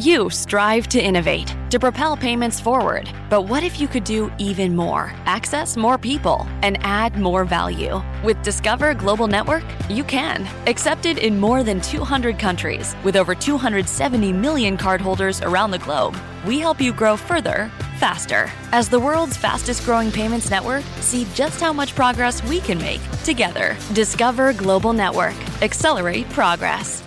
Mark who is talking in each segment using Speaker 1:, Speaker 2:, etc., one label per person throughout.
Speaker 1: You strive to innovate, to propel payments forward. But what if you could do even more? Access more people and add more value. With Discover Global Network, you can. Accepted in more than 200 countries, with over 270 million cardholders around the globe, we help you grow further, faster. As the world's fastest growing payments network, see just how much progress we can make together. Discover Global Network. Accelerate progress.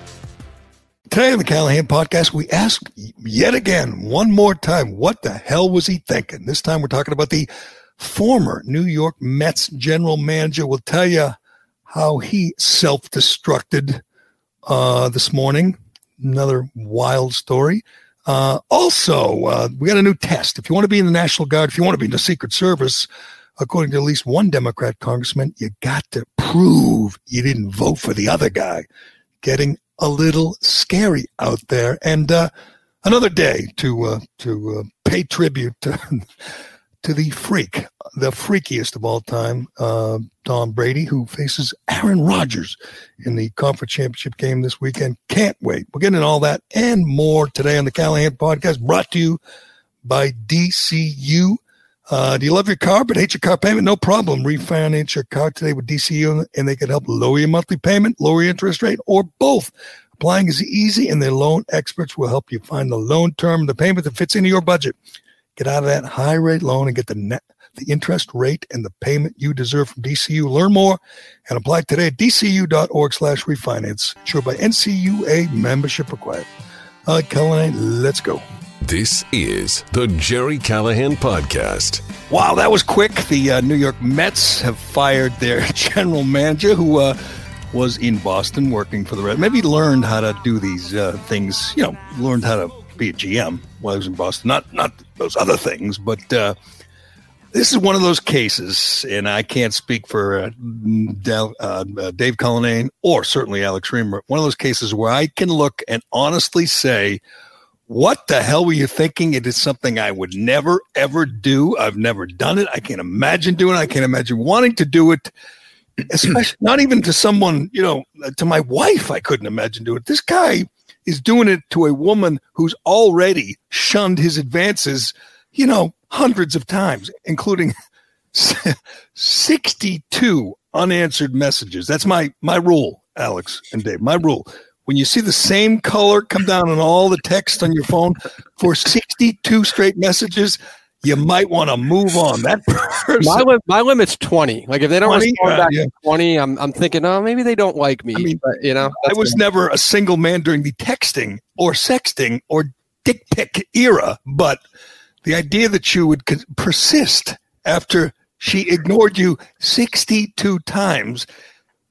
Speaker 2: Today on the Callahan podcast, we ask yet again, one more time, what the hell was he thinking? This time we're talking about the former New York Mets general manager. We'll tell you how he self destructed uh, this morning. Another wild story. Uh, also, uh, we got a new test. If you want to be in the National Guard, if you want to be in the Secret Service, according to at least one Democrat congressman, you got to prove you didn't vote for the other guy. Getting a little scary out there. And uh, another day to uh, to uh, pay tribute to, to the freak, the freakiest of all time, uh, Tom Brady, who faces Aaron Rodgers in the conference championship game this weekend. Can't wait. We're getting all that and more today on the Callahan podcast, brought to you by DCU. Uh, do you love your car but hate your car payment? No problem. Refinance your car today with DCU and they can help lower your monthly payment, lower your interest rate, or both. Applying is easy and their loan experts will help you find the loan term, the payment that fits into your budget. Get out of that high rate loan and get the net, the interest rate and the payment you deserve from DCU. Learn more and apply today at dcu.org slash refinance. Sure by NCUA membership required. All right, Callahan, let's go.
Speaker 3: This is the Gerry Callahan Podcast.
Speaker 2: Wow, that was quick. The uh, New York Mets have fired their general manager who uh, was in Boston working for the Red. Maybe learned how to do these uh, things, you know, learned how to be a GM while he was in Boston. Not, not those other things, but uh, this is one of those cases, and I can't speak for uh, uh, Dave Cullinane or certainly Alex Reimer. One of those cases where I can look and honestly say, what the hell were you thinking? It is something I would never, ever do. I've never done it. I can't imagine doing it. I can't imagine wanting to do it, especially not even to someone, you know, to my wife. I couldn't imagine doing it. This guy is doing it to a woman who's already shunned his advances, you know, hundreds of times, including 62 unanswered messages. That's my my rule, Alex and Dave. My rule when you see the same color come down on all the text on your phone for 62 straight messages, you might want to move on. That person,
Speaker 4: my, my limit's 20. Like if they don't
Speaker 2: 20?
Speaker 4: respond back
Speaker 2: yeah.
Speaker 4: to 20, I'm, I'm thinking, oh, maybe they don't like me.
Speaker 2: I mean,
Speaker 4: but, you know,
Speaker 2: I was
Speaker 4: me.
Speaker 2: never a single man during the texting or sexting or dick pic era, but the idea that you would persist after she ignored you 62 times.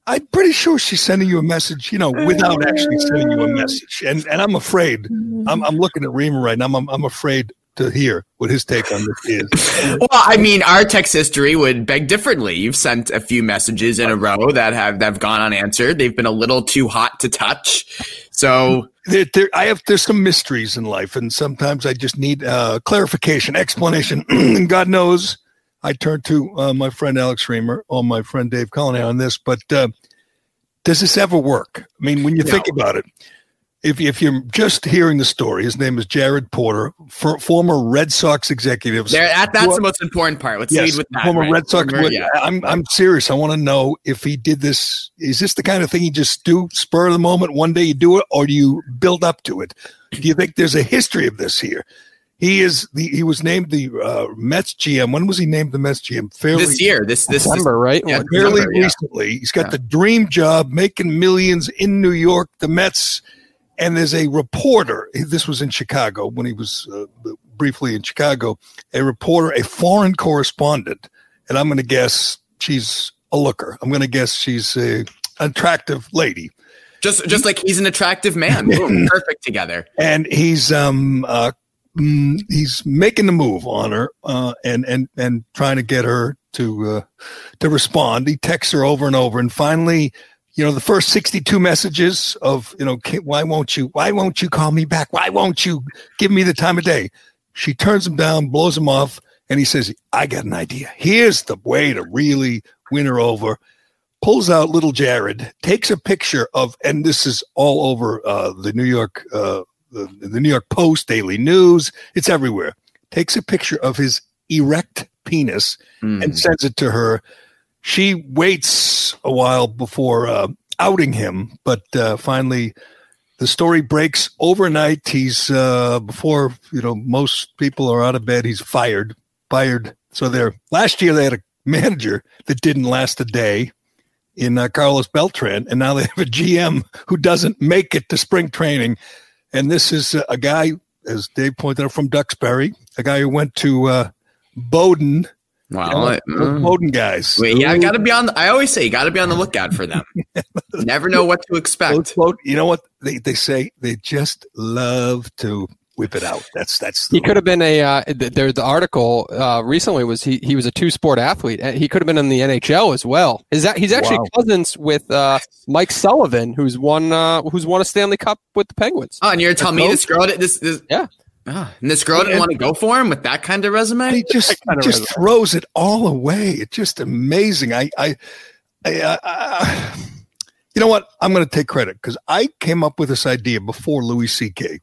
Speaker 2: I'm pretty sure she's sending you a message, you know, without actually sending you a message. And and I'm afraid, I'm, I'm looking at Reimer right now. I'm, I'm afraid to hear what his take on this is.
Speaker 5: Well, I mean, our text history would beg differently. You've sent a few messages in a row that have that have gone unanswered. They've been a little too hot to touch. So
Speaker 2: there, there, I have there's some mysteries in life, and sometimes I just need uh, clarification, explanation. and God knows, I turn to uh, my friend Alex Reimer or my friend Dave Cullinane on this. But uh, does this ever work? I mean, when you think about it, if if you're just hearing the story, his name is Jared Porter, for, former Red Sox executive.
Speaker 5: there, that, that's the most important part. Let's
Speaker 2: Yes,
Speaker 5: lead with that.
Speaker 2: former
Speaker 5: right?
Speaker 2: Red Sox.
Speaker 5: Yeah.
Speaker 2: I'm I'm serious. I want to know if he did this. Is this the kind of thing you just do spur of the moment? One day you do it, or do you build up to it? Do you think there's a history of this here? He is the he was named the uh, Mets GM. When was he named the Mets GM? Fairly
Speaker 5: This year, this this
Speaker 4: December, right?
Speaker 5: Yeah,
Speaker 4: What-
Speaker 2: fairly
Speaker 5: December, yeah.
Speaker 2: recently. He's got
Speaker 5: Yeah.
Speaker 2: the dream job, making millions in New York, the Mets. And there's a reporter. This was in Chicago when he was uh, briefly in Chicago. A reporter, a foreign correspondent, and I'm going to guess she's a looker. I'm going to guess she's a attractive lady.
Speaker 5: Just just like he's an attractive man. Boom, perfect together.
Speaker 2: and he's um uh mm, he's making the move on her uh and and and trying to get her to uh to respond. He texts her over and over and finally you know the first 62 messages of you know why won't you why won't you call me back? Why won't you give me the time of day? She turns him down blows him off and he says i got an idea. Here's the way to really win her over. Pulls out little Jared, takes a picture of, and this is all over uh, the New York, uh, the, the New York Post, Daily News. It's everywhere. Takes a picture of his erect penis
Speaker 5: Hmm.
Speaker 2: and sends it to her. She waits a while before uh, outing him, but uh, finally. The story breaks overnight. He's uh, before you know most people are out of bed. He's fired, fired. So there. Last year they had a manager that didn't last a day in uh, Carlos Beltran, and now they have a GM who doesn't make it to spring training. And this is uh, a guy, as Dave pointed out, from Duxbury, a guy who went to uh, Bowdoin.
Speaker 5: Wow.
Speaker 2: You know. Bowdoin guys.
Speaker 5: Wait, yeah, I gotta be on. The, I always say you gotta be on the lookout for them. Never know what to expect.
Speaker 2: You know what they, they say? They just love to whip it out. That's that's
Speaker 4: He could have been a. Uh, there, the article uh, recently was he he was a two sport athlete. Uh, He could have been in the NHL as well. Is that he's actually
Speaker 2: Wow.
Speaker 4: cousins with uh, Mike Sullivan, who's won uh, who's won a Stanley Cup with the Penguins.
Speaker 5: Oh, and you're telling me this girl, this, this,
Speaker 4: Yeah.
Speaker 5: Ah, and this girl didn't want to go for him with that kind of resume.
Speaker 2: he just
Speaker 4: kind of
Speaker 2: just
Speaker 4: resume.
Speaker 2: throws it all away. It's just amazing. I, I, I, I, I you know what? I'm going to take credit because I came up with this idea before Louis C.K.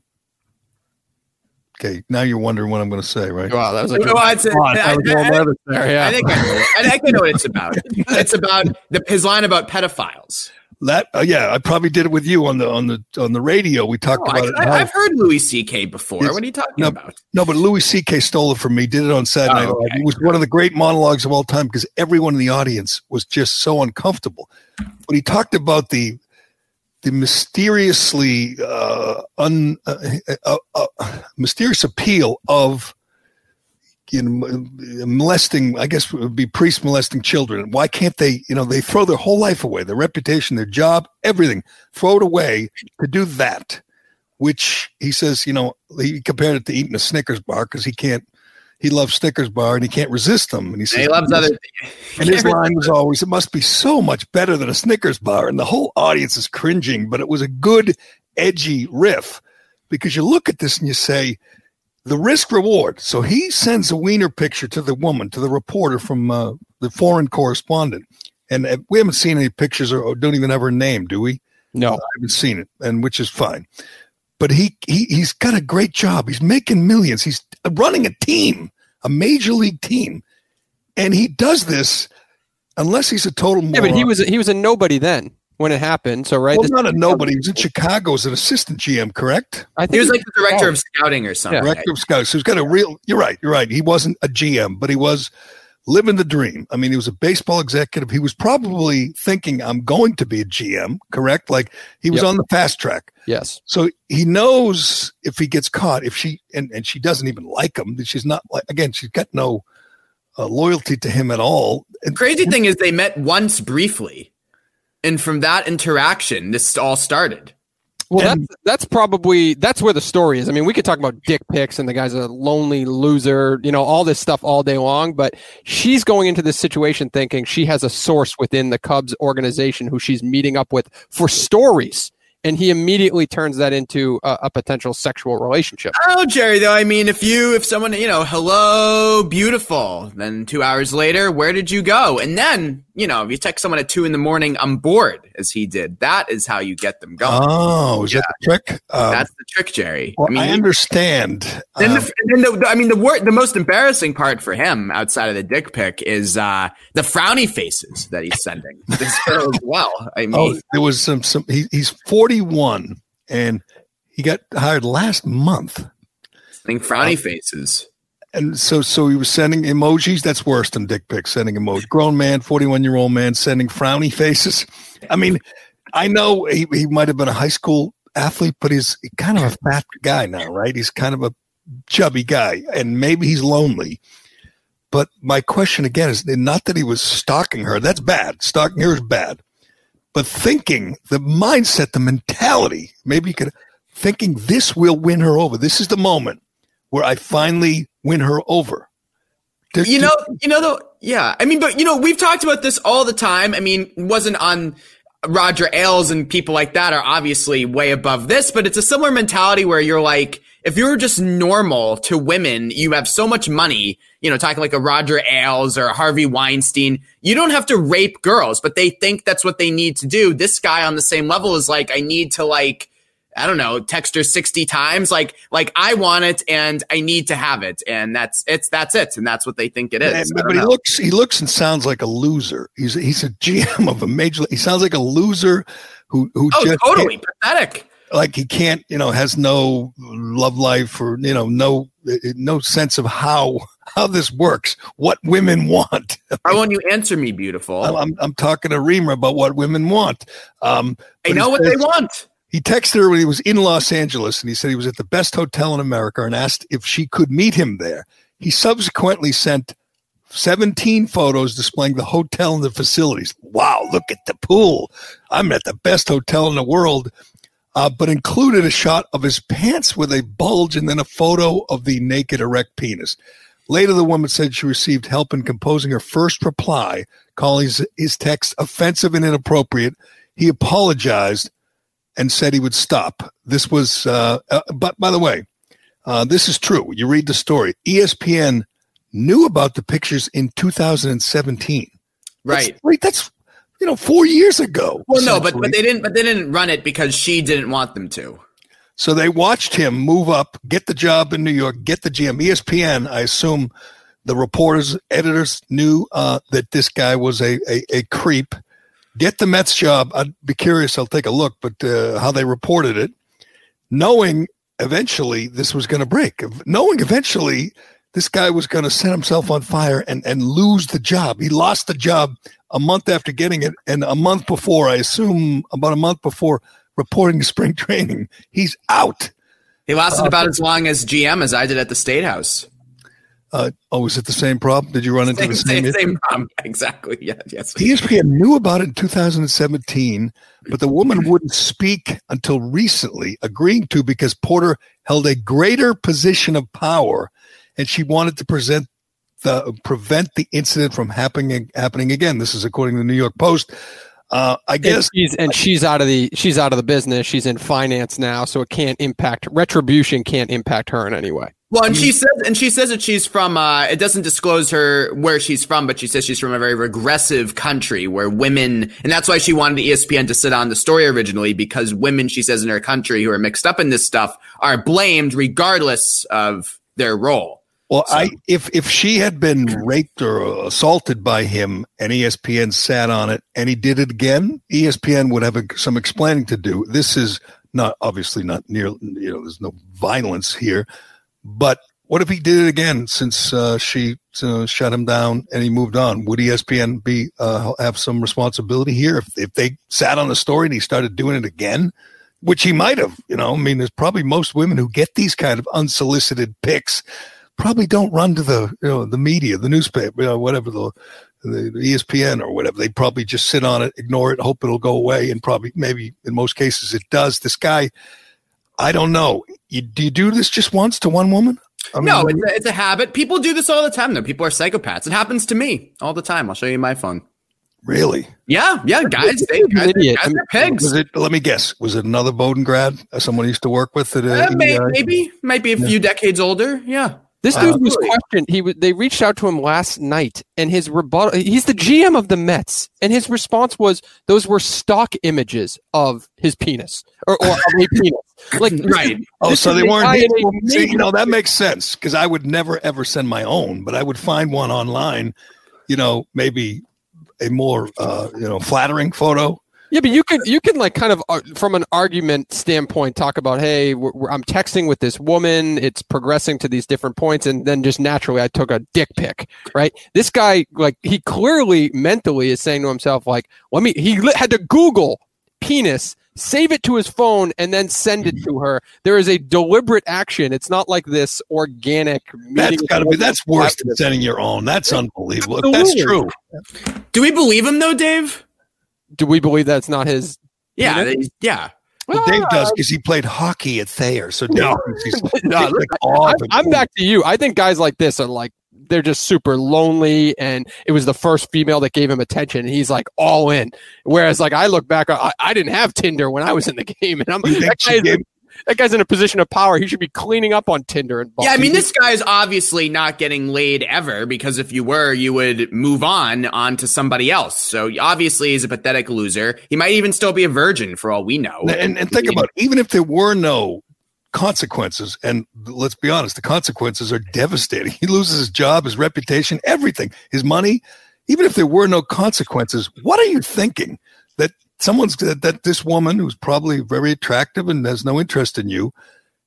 Speaker 2: Okay, now you're wondering what I'm going to say, right?
Speaker 4: Wow, that was a
Speaker 5: No, it's a-
Speaker 4: Wow,
Speaker 5: I-
Speaker 4: I was a little
Speaker 5: I-
Speaker 4: there, yeah.
Speaker 5: I think I know. I think I know what it's about. It's about the his line about pedophiles.
Speaker 2: That, uh, yeah, I probably did it with you on the on the on the radio. We talked
Speaker 5: Oh,
Speaker 2: about it.
Speaker 5: I, I've heard Louis C.K. before.
Speaker 2: It's-
Speaker 5: what are you talking
Speaker 2: no,
Speaker 5: about?
Speaker 2: No, but Louis C.K. stole it from me. Did it on Saturday
Speaker 5: Oh,
Speaker 2: Live.
Speaker 5: okay.
Speaker 2: It was one of the great monologues of all time because everyone in the audience was just so uncomfortable. But he talked about the the mysteriously uh, un uh, uh, uh, mysterious appeal of you know molesting. I guess it would be priests molesting children. Why can't they? You know, they throw their whole life away, their reputation, their job, everything, throw it away to do that which he says, you know, he compared it to eating a Snickers bar because he can't, he loves Snickers bar and he can't resist them. And he says,
Speaker 5: he loves other.
Speaker 2: and his line was always, it must be so much better than a Snickers bar. And the whole audience is cringing, but it was a good, edgy riff because you look at this and you say, the risk reward. So he sends a wiener picture to the woman, to the reporter from uh, the foreign correspondent. And uh, we haven't seen any pictures or, or don't even have her name, do we?
Speaker 4: no.
Speaker 2: I haven't seen it, and which is fine. But he, he he's got a great job. He's making millions. He's running a team, a major league team, and he does this unless he's a total
Speaker 4: Yeah,
Speaker 2: moron.
Speaker 4: but he was he was a nobody then when it happened. So right,
Speaker 2: well,
Speaker 4: this-
Speaker 2: not a nobody. He was in Chicago as an assistant GM, correct?
Speaker 4: I think
Speaker 5: He was like the director
Speaker 4: Oh.
Speaker 5: of scouting or something.
Speaker 2: Director of scouts. So he's got a real. You're right. You're right. He wasn't a GM, but he was living the dream. I mean, he was a baseball executive. He was probably thinking, "I'm going to be a GM." Correct? Like he was
Speaker 4: Yep.
Speaker 2: on the fast track.
Speaker 4: yes.
Speaker 2: So he knows if he gets caught, if she and, and she doesn't even like him, that she's not like again, she's got no uh, loyalty to him at all. And
Speaker 5: Crazy thing is, they met once briefly, and from that interaction, this all started.
Speaker 4: Well,
Speaker 2: And-
Speaker 4: that's that's probably that's where the story is. I mean, we could talk about dick pics and the guy's a lonely loser, you know, all this stuff all day long. But she's going into this situation thinking she has a source within the Cubs organization who she's meeting up with for stories, and he immediately turns that into a, a potential sexual relationship.
Speaker 5: Oh, Gerry, though, I mean, if you, if someone, you know, hello, beautiful, then two hours later, where did you go? And then, you know, if you text someone at two in the morning, I'm bored, as he did, that is how you get them going.
Speaker 2: oh, is that the trick? Um,
Speaker 5: That's the trick, Gerry.
Speaker 2: well,
Speaker 5: I mean,
Speaker 2: I understand.
Speaker 5: Then,
Speaker 2: Um,
Speaker 5: the, then the, I mean, the wor- the most embarrassing part for him outside of the dick pic is uh, the frowny faces that he's sending this girl as well. I mean,
Speaker 2: oh, there was some some. He, he's forty one, and he got hired last month.
Speaker 5: I think frowny uh, faces.
Speaker 2: And so, so he was sending emojis. That's worse than dick pics. Sending emojis. Grown man, forty-one year old man, sending frowny faces. I mean, I know he, he might have been a high school athlete, but he's kind of a fat guy now, right? He's kind of a chubby guy, and maybe he's lonely. But my question again is not that he was stalking her. That's bad. Stalking her is bad. But thinking the mindset, the mentality, maybe you could thinking this will win her over. This is the moment where I finally win her over.
Speaker 5: To, you know, you know, though, yeah. I mean, but you know, we've talked about this all the time. I mean, wasn't on Roger Ailes and people like that are obviously way above this, but it's a similar mentality where you're like, if you're just normal to women, you have so much money, you know, talking like a Roger Ailes or a Harvey Weinstein, you don't have to rape girls, but they think that's what they need to do. This guy on the same level is like, I need to like, I don't know, text her 60 times. Like, like I want it and I need to have it. And that's, it's, that's it. And that's what they think it is.
Speaker 2: but he looks, he looks and sounds like a loser. He's, he's a GM of a major, he sounds like a loser who, who
Speaker 5: oh, just totally pathetic.
Speaker 2: Like he can't, you know, has no love life or, you know, no, no sense of how, how this works, what women want.
Speaker 5: Why won't you answer me, beautiful?
Speaker 2: I'm, I'm talking to Reimer about what women want. Um,
Speaker 5: I know what says, they want.
Speaker 2: He texted her when he was in Los Angeles and he said he was at the best hotel in America and asked if she could meet him there. He subsequently sent 17 photos displaying the hotel and the facilities. Wow, look at the pool. I'm at the best hotel in the world. Uh, but included a shot of his pants with a bulge and then a photo of the naked erect penis. Later, the woman said she received help in composing her first reply, calling his, his text offensive and inappropriate. He apologized and said he would stop. This was, uh, uh, but by the way, uh, this is true. You read the story. ESPN knew about the pictures in 2017.
Speaker 5: Right.
Speaker 2: That's, that's you know four years ago.
Speaker 5: Well, no, but but they didn't. But they didn't run it because she didn't want them to.
Speaker 2: So they watched him move up, get the job in New York, get the GM. ESPN, I assume, the reporters, editors knew uh, that this guy was a, a, a creep get the Mets job. I'd be curious. I'll take a look, but uh, how they reported it, knowing eventually this was going to break, knowing eventually this guy was going to set himself on fire and, and lose the job. He lost the job a month after getting it, and a month before, I assume about a month before reporting to spring training, he's out.
Speaker 5: He lasted uh, about as long as GM as I did at the State House.
Speaker 2: Uh, oh, is it the same problem? Did you run into
Speaker 5: same,
Speaker 2: the same,
Speaker 5: same, same problem? Exactly. Yeah. Yes.
Speaker 2: ESPN knew about it in 2017, but the woman wouldn't speak until recently, agreeing to because Porter held a greater position of power, and she wanted to present the prevent the incident from happening happening again. This is according to the New York Post. Uh, I guess
Speaker 4: and she's, and she's out of the she's out of the business. She's in finance now, so it can't impact retribution. Can't impact her in any way.
Speaker 5: Well, and she says, and she says that she's from. Uh, it doesn't disclose her where she's from, but she says she's from a very regressive country where women, and that's why she wanted ESPN to sit on the story originally because women, she says, in her country who are mixed up in this stuff are blamed regardless of their role.
Speaker 2: Well, so. I if if she had been raped or assaulted by him, and ESPN sat on it, and he did it again, ESPN would have a, some explaining to do. This is not obviously not near. You know, there's no violence here but what if he did it again since uh, she uh, shut him down and he moved on? Would ESPN be uh, have some responsibility here if if they sat on the story and he started doing it again? Which he might have, you know. I mean, there's probably most women who get these kind of unsolicited pics probably don't run to the you know the media, the newspaper, you know, whatever the, the, the ESPN or whatever. They probably just sit on it, ignore it, hope it'll go away, and probably maybe in most cases it does. This guy I don't know. You, do you do this just once to one woman?
Speaker 5: I mean, no, it's a, it's a habit. People do this all the time. Though people are psychopaths. It happens to me all the time. I'll show you my phone.
Speaker 2: Really?
Speaker 5: Yeah, yeah, guys. They, guys, guys are pigs.
Speaker 2: Was it, let me guess. Was it another Bowdoin grad? Uh, someone used to work with it.
Speaker 5: Uh, maybe, maybe, might be a few decades older. Yeah.
Speaker 4: This dude was questioned. He w- they reached out to him last night, and his rebuttal. He's the GM of the Mets, and his response was, "Those were stock images of his penis or, or of a penis."
Speaker 5: Like right.
Speaker 2: oh, so they weren't. See, you know that makes sense because I would never ever send my own, but I would find one online. You know, maybe a more uh, you know flattering photo
Speaker 4: yeah, but you can you can like kind of uh, from an argument standpoint talk about hey, we're, we're, I'm texting with this woman, it's progressing to these different points, and then just naturally I took a dick pic, right? This guy like he clearly mentally is saying to himself like, let me. He had to Google penis, save it to his phone, and then send it to her. There is a deliberate action. It's not like this organic.
Speaker 2: That's got to be. That's worse than sending your own. That's unbelievable. Absolutely. That's true.
Speaker 5: Do we believe him though, Dave?
Speaker 4: Do we believe that's not his?
Speaker 5: Yeah, they- yeah.
Speaker 2: Well, Dave does ah. because he played hockey at Thayer. So
Speaker 4: No.
Speaker 2: he's,
Speaker 4: No,
Speaker 2: he's like awe
Speaker 4: I'm,
Speaker 2: of.
Speaker 4: I'm back to you. I think guys like this are like they're just super lonely, and it was the first female that gave him attention. And he's like all in. Whereas, like I look back, I, I didn't have Tinder when I was in the game, and I'm
Speaker 2: You think she gave-
Speaker 4: that guy's in a position of power. He should be cleaning up on Tinder and.
Speaker 5: Yeah, I mean, this guy is obviously not getting laid ever because if you were, you would move on on to somebody else. So obviously, he's a pathetic loser. He might even still be a virgin for all we know.
Speaker 2: And, and think about it, even if there were no consequences, and let's be honest, the consequences are devastating. He loses his job, his reputation, everything, his money. Even if there were no consequences, what are you thinking that someone's that, that this woman who's probably very attractive and has no interest in you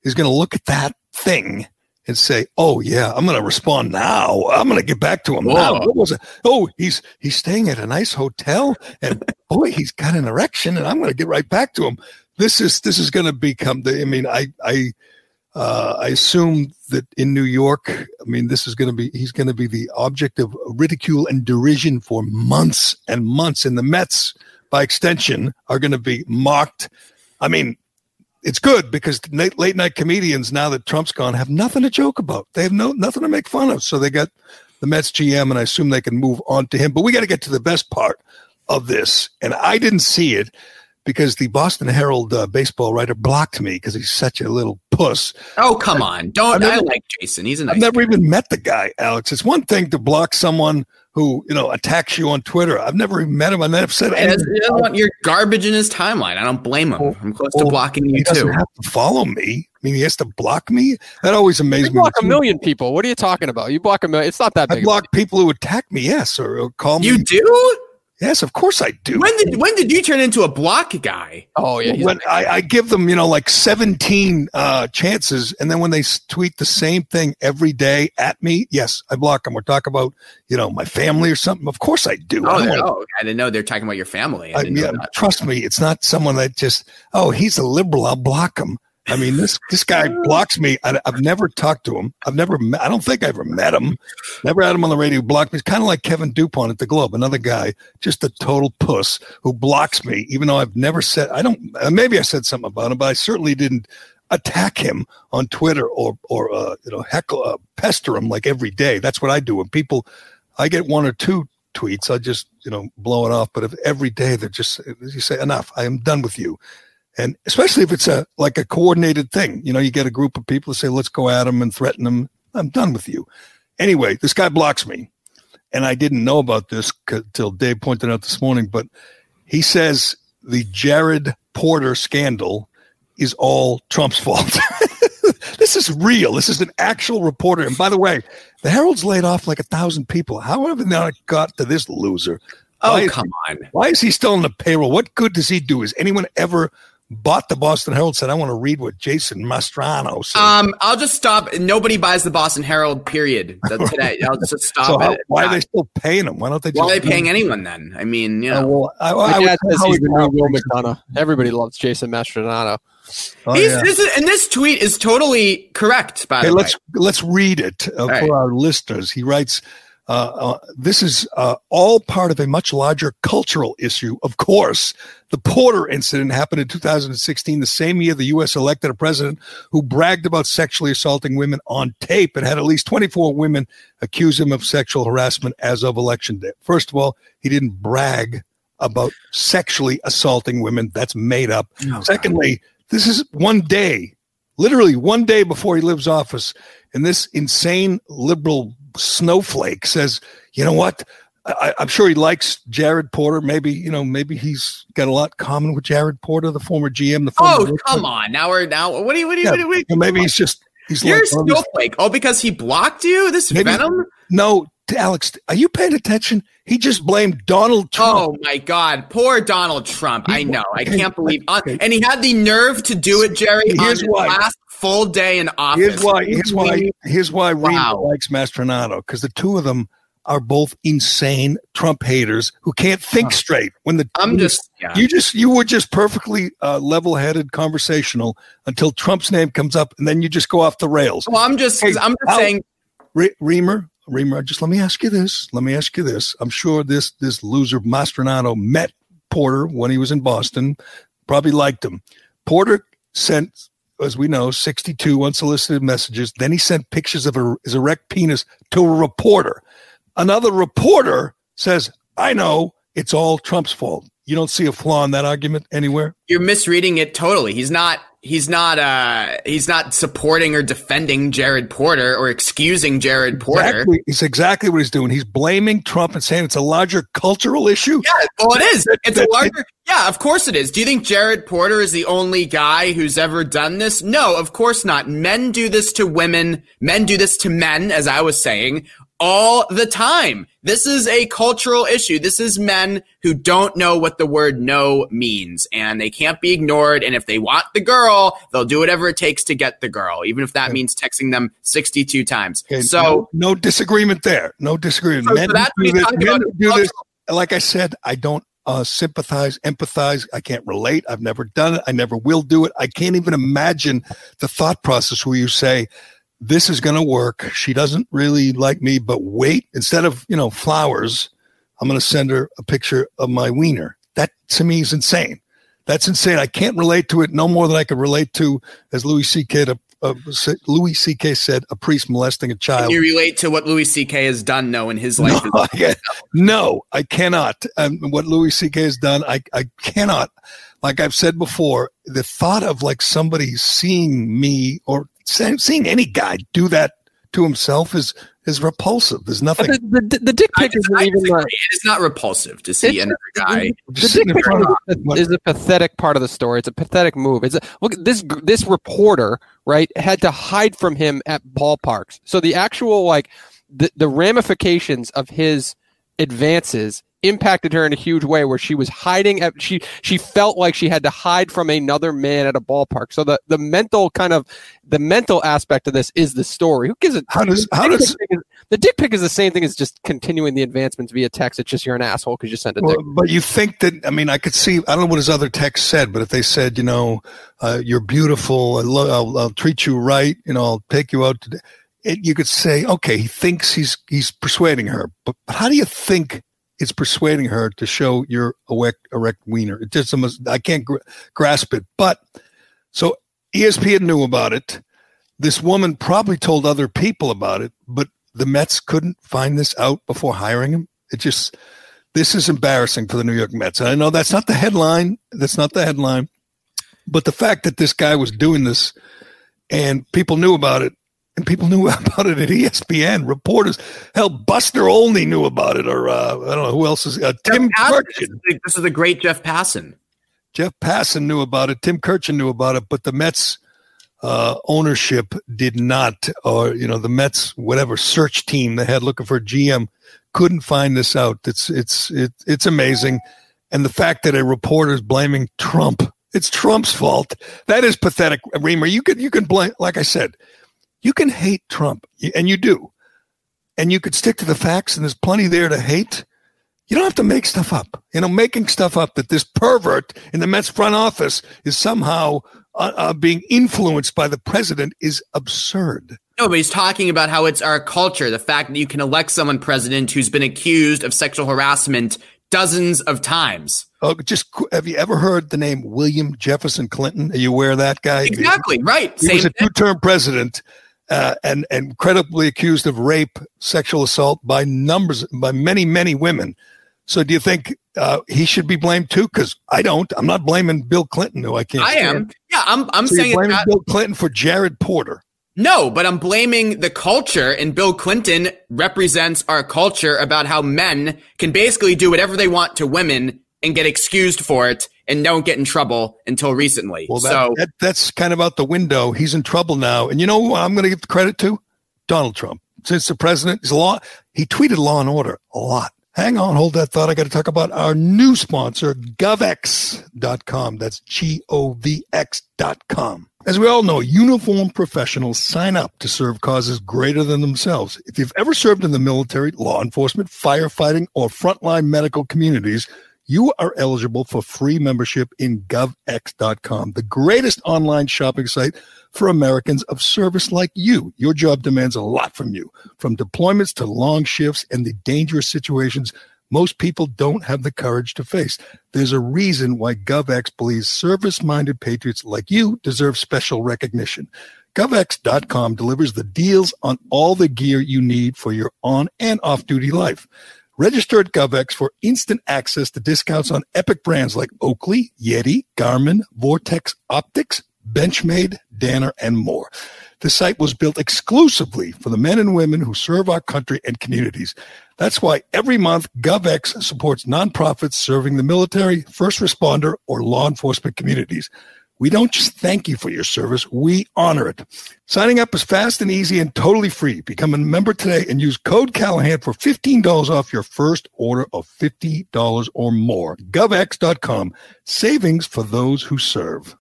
Speaker 2: is going to look at that thing and say, "Oh yeah, I'm going to respond now. I'm going to get back to him now." What was it? Oh, he's he's staying at a nice hotel, and boy, he's got an erection, and I'm going to get right back to him. This is this is going to become the. I mean, I I uh, I assume that in New York, I mean, this is going to be he's going to be the object of ridicule and derision for months and months, in the Mets, by extension, are going to be mocked. I mean, it's good because late, late night comedians now that Trump's gone have nothing to joke about. They have no nothing to make fun of. So they got the Mets GM, and I assume they can move on to him. But we got to get to the best part of this, and I didn't see it because the Boston Herald uh, baseball writer blocked me because he's such a little puss.
Speaker 5: Oh, come on. Don't.
Speaker 2: Never-
Speaker 5: I like Jason. He's a nice
Speaker 2: I've never
Speaker 5: guy.
Speaker 2: even met the guy, Alex. It's one thing to block someone who you know attacks you on Twitter. I've never even met him. I've never said
Speaker 5: He doesn't-
Speaker 2: anything.
Speaker 5: he doesn't want your garbage in his timeline. I don't blame him. I'm close to
Speaker 2: Well,
Speaker 5: blocking
Speaker 2: He
Speaker 5: you
Speaker 2: doesn't
Speaker 5: too.
Speaker 2: have to follow me. I mean, he has to block me. That always
Speaker 4: You
Speaker 2: amazed me.
Speaker 4: block a million people. What are you talking about? You block a million. It's not that big.
Speaker 2: I block people who attack me. Yes, or, or call me.
Speaker 5: You do?
Speaker 2: Yes, of course I do.
Speaker 5: When did when did you turn into a block guy?
Speaker 4: oh yeah, he's
Speaker 2: when I, I give them, you know, like 17 uh, chances, and then when they tweet the same thing every day at me, yes, I block them or talk about, you know, my family or something. Of course I do.
Speaker 5: Oh,
Speaker 2: I don't
Speaker 5: oh, I didn't know they're talking about your family. I
Speaker 2: I- yeah, trust me, it's not someone that just, oh, he's a liberal. I'll block him. I mean, this this guy blocks me. I, I've never talked to him. I've never. Met, I don't think I ever met him. Never had him on the radio. Blocked me. It's kind of like Kevin Dupont at the Globe, another guy, just a total puss who blocks me, even though I've never said. I don't. uh, Maybe I said something about him, but I certainly didn't attack him on Twitter or or uh, you know heckle uh, pester him like every day. That's what I do. When people, I get one or two tweets, I just you know blow it off. But if every day they're just you say enough, I am done with you. And especially if it's a like a coordinated thing, you know, you get a group of people to say, "Let's go at him and threaten him." I'm done with you. Anyway, this guy blocks me, and I didn't know about this until Dave pointed out this morning. But he says the Jared Porter scandal is all Trump's fault. this is real. This is an actual reporter. And by the way, the Herald's laid off like a thousand people. How have they not got to this loser?
Speaker 5: Oh,
Speaker 2: Why is-
Speaker 5: come on.
Speaker 2: why is he still on the payroll? What good does he do? Has anyone ever bought the Boston Herald? Said, I want to read what Jason Mastrano said.
Speaker 5: Um, I'll just stop. Nobody buys the Boston Herald. Period. Today, I'll just stop
Speaker 2: so how,
Speaker 5: it.
Speaker 2: why are they still paying him? Why don't they?
Speaker 5: Why are they paying anyone then? I mean, you
Speaker 2: Oh,
Speaker 5: know,
Speaker 2: well, I,
Speaker 4: My
Speaker 2: I would
Speaker 4: dad says he's the new
Speaker 2: Powell
Speaker 4: Will McDonough. Everybody loves Jason Mastrodonato.
Speaker 2: Oh,
Speaker 5: He's-
Speaker 2: yeah.
Speaker 5: this is, and this tweet is totally correct. By
Speaker 2: Okay,
Speaker 5: the
Speaker 2: let's
Speaker 5: way,
Speaker 2: let's read it uh,
Speaker 5: right.
Speaker 2: for our listeners. He writes, uh, uh, "This is uh, all part of a much larger cultural issue. Of course, the Porter incident happened in 2016, the same year the U.S. elected a president who bragged about sexually assaulting women on tape and had at least 24 women accuse him of sexual harassment as of election day. First of all, he didn't brag." About sexually assaulting women. That's made up.
Speaker 5: Oh,
Speaker 2: Secondly, this is one day, literally one day before he leaves office, and this insane liberal snowflake says, "You know what? I, I'm sure he likes Jared Porter. Maybe you know, maybe he's got a lot in common with Jared Porter, the former GM. The former
Speaker 5: oh come on. Now we're now. What do you? What do you?
Speaker 2: Yeah,
Speaker 5: what do you, what do you
Speaker 2: maybe he's just he's
Speaker 5: you're
Speaker 2: like oh, one
Speaker 5: snowflake. Oh, because he blocked you. This
Speaker 2: Maybe-
Speaker 5: venom.
Speaker 2: no. Alex, are you paying attention? He just blamed Donald Trump.
Speaker 5: Oh my God! Poor Donald Trump. I know. I can't believe. uh, and he had the nerve to do it, Gerry, on
Speaker 2: Here's
Speaker 5: his
Speaker 2: why.
Speaker 5: last full day in office.
Speaker 2: Here's why. Here's why. Here's why Reno
Speaker 5: Wow.
Speaker 2: likes Mastrodonato because the two of them are both insane Trump haters who can't think straight. When the
Speaker 5: I'm just. Yeah.
Speaker 2: you just you were just perfectly uh, level-headed, conversational until Trump's name comes up, and then you just go off the rails.
Speaker 5: well, I'm just.
Speaker 2: Hey,
Speaker 5: I'm just
Speaker 2: Al-
Speaker 5: saying.
Speaker 2: Re- Reimer, Reimer, just let me ask you this. Let me ask you this. I'm sure this this loser Mastrodonato met Porter when he was in Boston. Probably liked him. Porter sent, as we know, 62 unsolicited messages. Then he sent pictures of a, his erect penis to a reporter. Another reporter says, I know it's all Trump's fault. You don't see a flaw in that argument anywhere?
Speaker 5: You're misreading it totally. He's not he's not uh he's not supporting or defending Jared Porter or excusing Jared Porter.
Speaker 2: Exactly. It's exactly what he's doing. He's blaming Trump and saying it's a larger cultural issue.
Speaker 5: Yeah, well it is. It's a larger Yeah, of course it is. Do you think Jared Porter is the only guy who's ever done this? No, of course not. Men do this to women. Men do this to men, as I was saying all the time. This is a cultural issue. This is men who don't know what the word no means and they can't be ignored. And if they want the girl, they'll do whatever it takes to get the girl, even if that okay. means texting them 62 times. Okay. So
Speaker 2: no, no, disagreement there. No disagreement.
Speaker 5: So, men, so do, this, men do
Speaker 2: this. Like I said, I don't uh, sympathize, empathize. I can't relate. I've never done it. I never will do it. I can't even imagine the thought process where you say, this is going to work. She doesn't really like me, but wait, instead of, you know, flowers, I'm going to send her a picture of my wiener. That to me is insane. That's insane. I can't relate to it no more than I could relate to, as Louis C.K. Uh, uh Louis C.K. said, a priest molesting a child.
Speaker 5: Can you relate to what Louis C.K. has done, no, in his life?
Speaker 2: No, I, no, I cannot. Um, what Louis C.K. has done, I, I cannot. Like I've said before, the thought of like somebody seeing me or seeing any guy do that to himself is is repulsive. There's nothing.
Speaker 4: The, the, the, dick pic isn't even. Like,
Speaker 5: it's not repulsive to see another guy.
Speaker 4: The, dick pic is, is, a pathetic part of the story. It's a pathetic move. It's a, look. This this reporter right had to hide from him at ballparks. So the actual like the the ramifications of his advances impacted her in a huge way where she was hiding at she she felt like she had to hide from another man at a ballpark. So the the mental kind of the mental aspect of this is the story. Who gives it
Speaker 2: how does how does
Speaker 4: the dick pic is the same thing as just continuing the advancements via text. It's just you're an asshole because you sent a well, dick
Speaker 2: but you think that i mean i could see i don't know what his other text said but if they said you know uh, you're beautiful. I will I'll treat you right. You know i'll take you out to it, you could say okay he thinks he's he's persuading her but, but how do you think it's persuading her to show your erect, erect wiener. It just almost, I can't gr- grasp it. But so ESPN knew about it. This woman probably told other people about it, but the Mets couldn't find this out before hiring him. It just, this is embarrassing for the New York Mets. I know that's not the headline. That's not the headline. But the fact that this guy was doing this and people knew about it and people knew about it at ESPN. Reporters, hell, Buster Olney knew about it, or uh, I don't know who else is. Uh, Tim Kurkjian.
Speaker 5: This is the great Jeff Passan.
Speaker 2: Jeff Passan knew about it. Tim Kurkjian knew about it, but the Mets uh, ownership did not, or you know, the Mets whatever search team they had looking for GM couldn't find this out. It's it's it, it's amazing, and the fact that a reporter is blaming Trump. It's Trump's fault. That is pathetic, Reimer. You can you can blame, like I said, you can hate Trump, and you do, and you could stick to the facts, and there's plenty there to hate. You don't have to make stuff up. You know, making stuff up that this pervert in the Mets front office is somehow uh, uh, being influenced by the president is absurd.
Speaker 5: No, but he's talking about how it's our culture. The fact that you can elect someone president who's been accused of sexual harassment dozens of times.
Speaker 2: Oh, just have you ever heard the name William Jefferson Clinton? Are you aware of that guy?
Speaker 5: Exactly right.
Speaker 2: He Same was a two-term president, uh, and and credibly accused of rape, sexual assault by numbers by many many women. So do you think uh, he should be blamed too? Because I don't. I'm not blaming Bill Clinton, who I can't.
Speaker 5: I stand. am. Yeah, I'm. I'm so saying
Speaker 2: blaming not- Bill Clinton for Jared Porter.
Speaker 5: No, but I'm blaming the culture, and Bill Clinton represents our culture about how men can basically do whatever they want to women and get excused for it and don't get in trouble until recently.
Speaker 2: Well, that,
Speaker 5: so
Speaker 2: that, that's kind of out the window. He's in trouble now. And you know who I'm going to give the credit to? Donald Trump. Since the president is law, he tweeted law and order a lot. Hang on, hold that thought. I got to talk about our new sponsor, govx.com. That's G O V X.com. As we all know, uniformed professionals sign up to serve causes greater than themselves. If you've ever served in the military, law enforcement, firefighting, or frontline medical communities, you are eligible for free membership in govx.com, the greatest online shopping site for Americans of service like you. Your job demands a lot from you, from deployments to long shifts and the dangerous situations most people don't have the courage to face. There's a reason why GovX believes service minded patriots like you deserve special recognition. GovX.com delivers the deals on all the gear you need for your on and off duty life. Register at GovX for instant access to discounts on epic brands like Oakley, Yeti, Garmin, Vortex Optics, Benchmade, Danner, and more. The site was built exclusively for the men and women who serve our country and communities. That's why every month GovX supports nonprofits serving the military, first responder, or law enforcement communities. We don't just thank you for your service, we honor it. Signing up is fast and easy and totally free. Become a member today and use code Callahan for $15 off your first order of $50 or more. GovX.com. Savings for those who serve.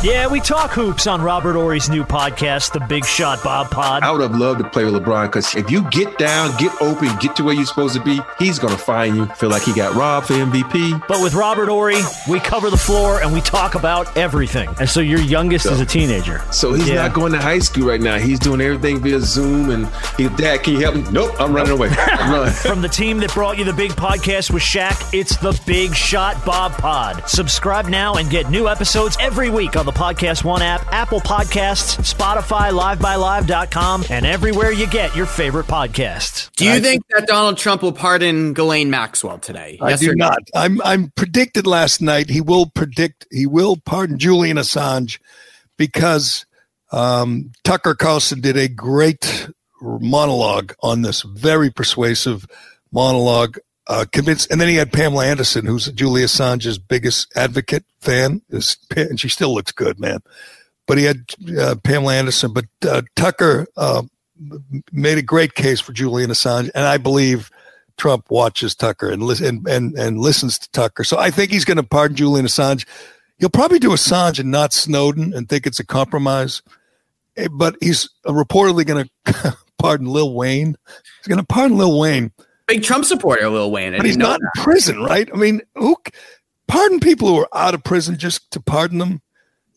Speaker 6: Yeah, we talk hoops on Robert Horry's new podcast, The Big Shot Bob Pod.
Speaker 7: I would have loved to play with LeBron because if you get down, get open, get to where you're supposed to be, he's going to find you. Feel like he got robbed for MVP.
Speaker 6: But with Robert Horry, we cover the floor and we talk about everything. And so your youngest
Speaker 7: So-
Speaker 6: is a teenager.
Speaker 7: So he's
Speaker 6: Yeah.
Speaker 7: not going to high school right now. He's doing everything via Zoom. And he, Dad, can you help me? Nope, I'm running away. Run.
Speaker 6: From the team that brought you the big podcast with Shaq, it's the Big Shot Bob Pod. Subscribe now and get new episodes every week on the Podcast One app, Apple Podcasts, Spotify, LiveByLive.com, and everywhere you get your favorite podcasts.
Speaker 5: Do you think that Donald Trump will pardon Ghislaine Maxwell today?
Speaker 2: I
Speaker 5: Yes
Speaker 2: do
Speaker 5: or no?
Speaker 2: not. I'm I'm predicted last night he will predict he will pardon Julian Assange because um, Tucker Carlson did a great monologue on this, very persuasive monologue. Uh, convinced, and then he had Pamela Anderson, who's Julian Assange's biggest advocate fan, is, and she still looks good, man. But he had uh, Pamela Anderson, but uh, Tucker uh, made a great case for Julian Assange, and I believe Trump watches Tucker and and, and and listens to Tucker. So I think he's going to pardon Julian Assange. He'll probably do Assange and not Snowden, and think it's a compromise. Eh, But he's reportedly going to pardon Lil Wayne. He's going to pardon Lil Wayne,
Speaker 5: Big Trump supporter, Lil Wayne. I
Speaker 2: but he's
Speaker 5: didn't know
Speaker 2: not in prison, right? I mean, who pardon people who are out of prison just to pardon them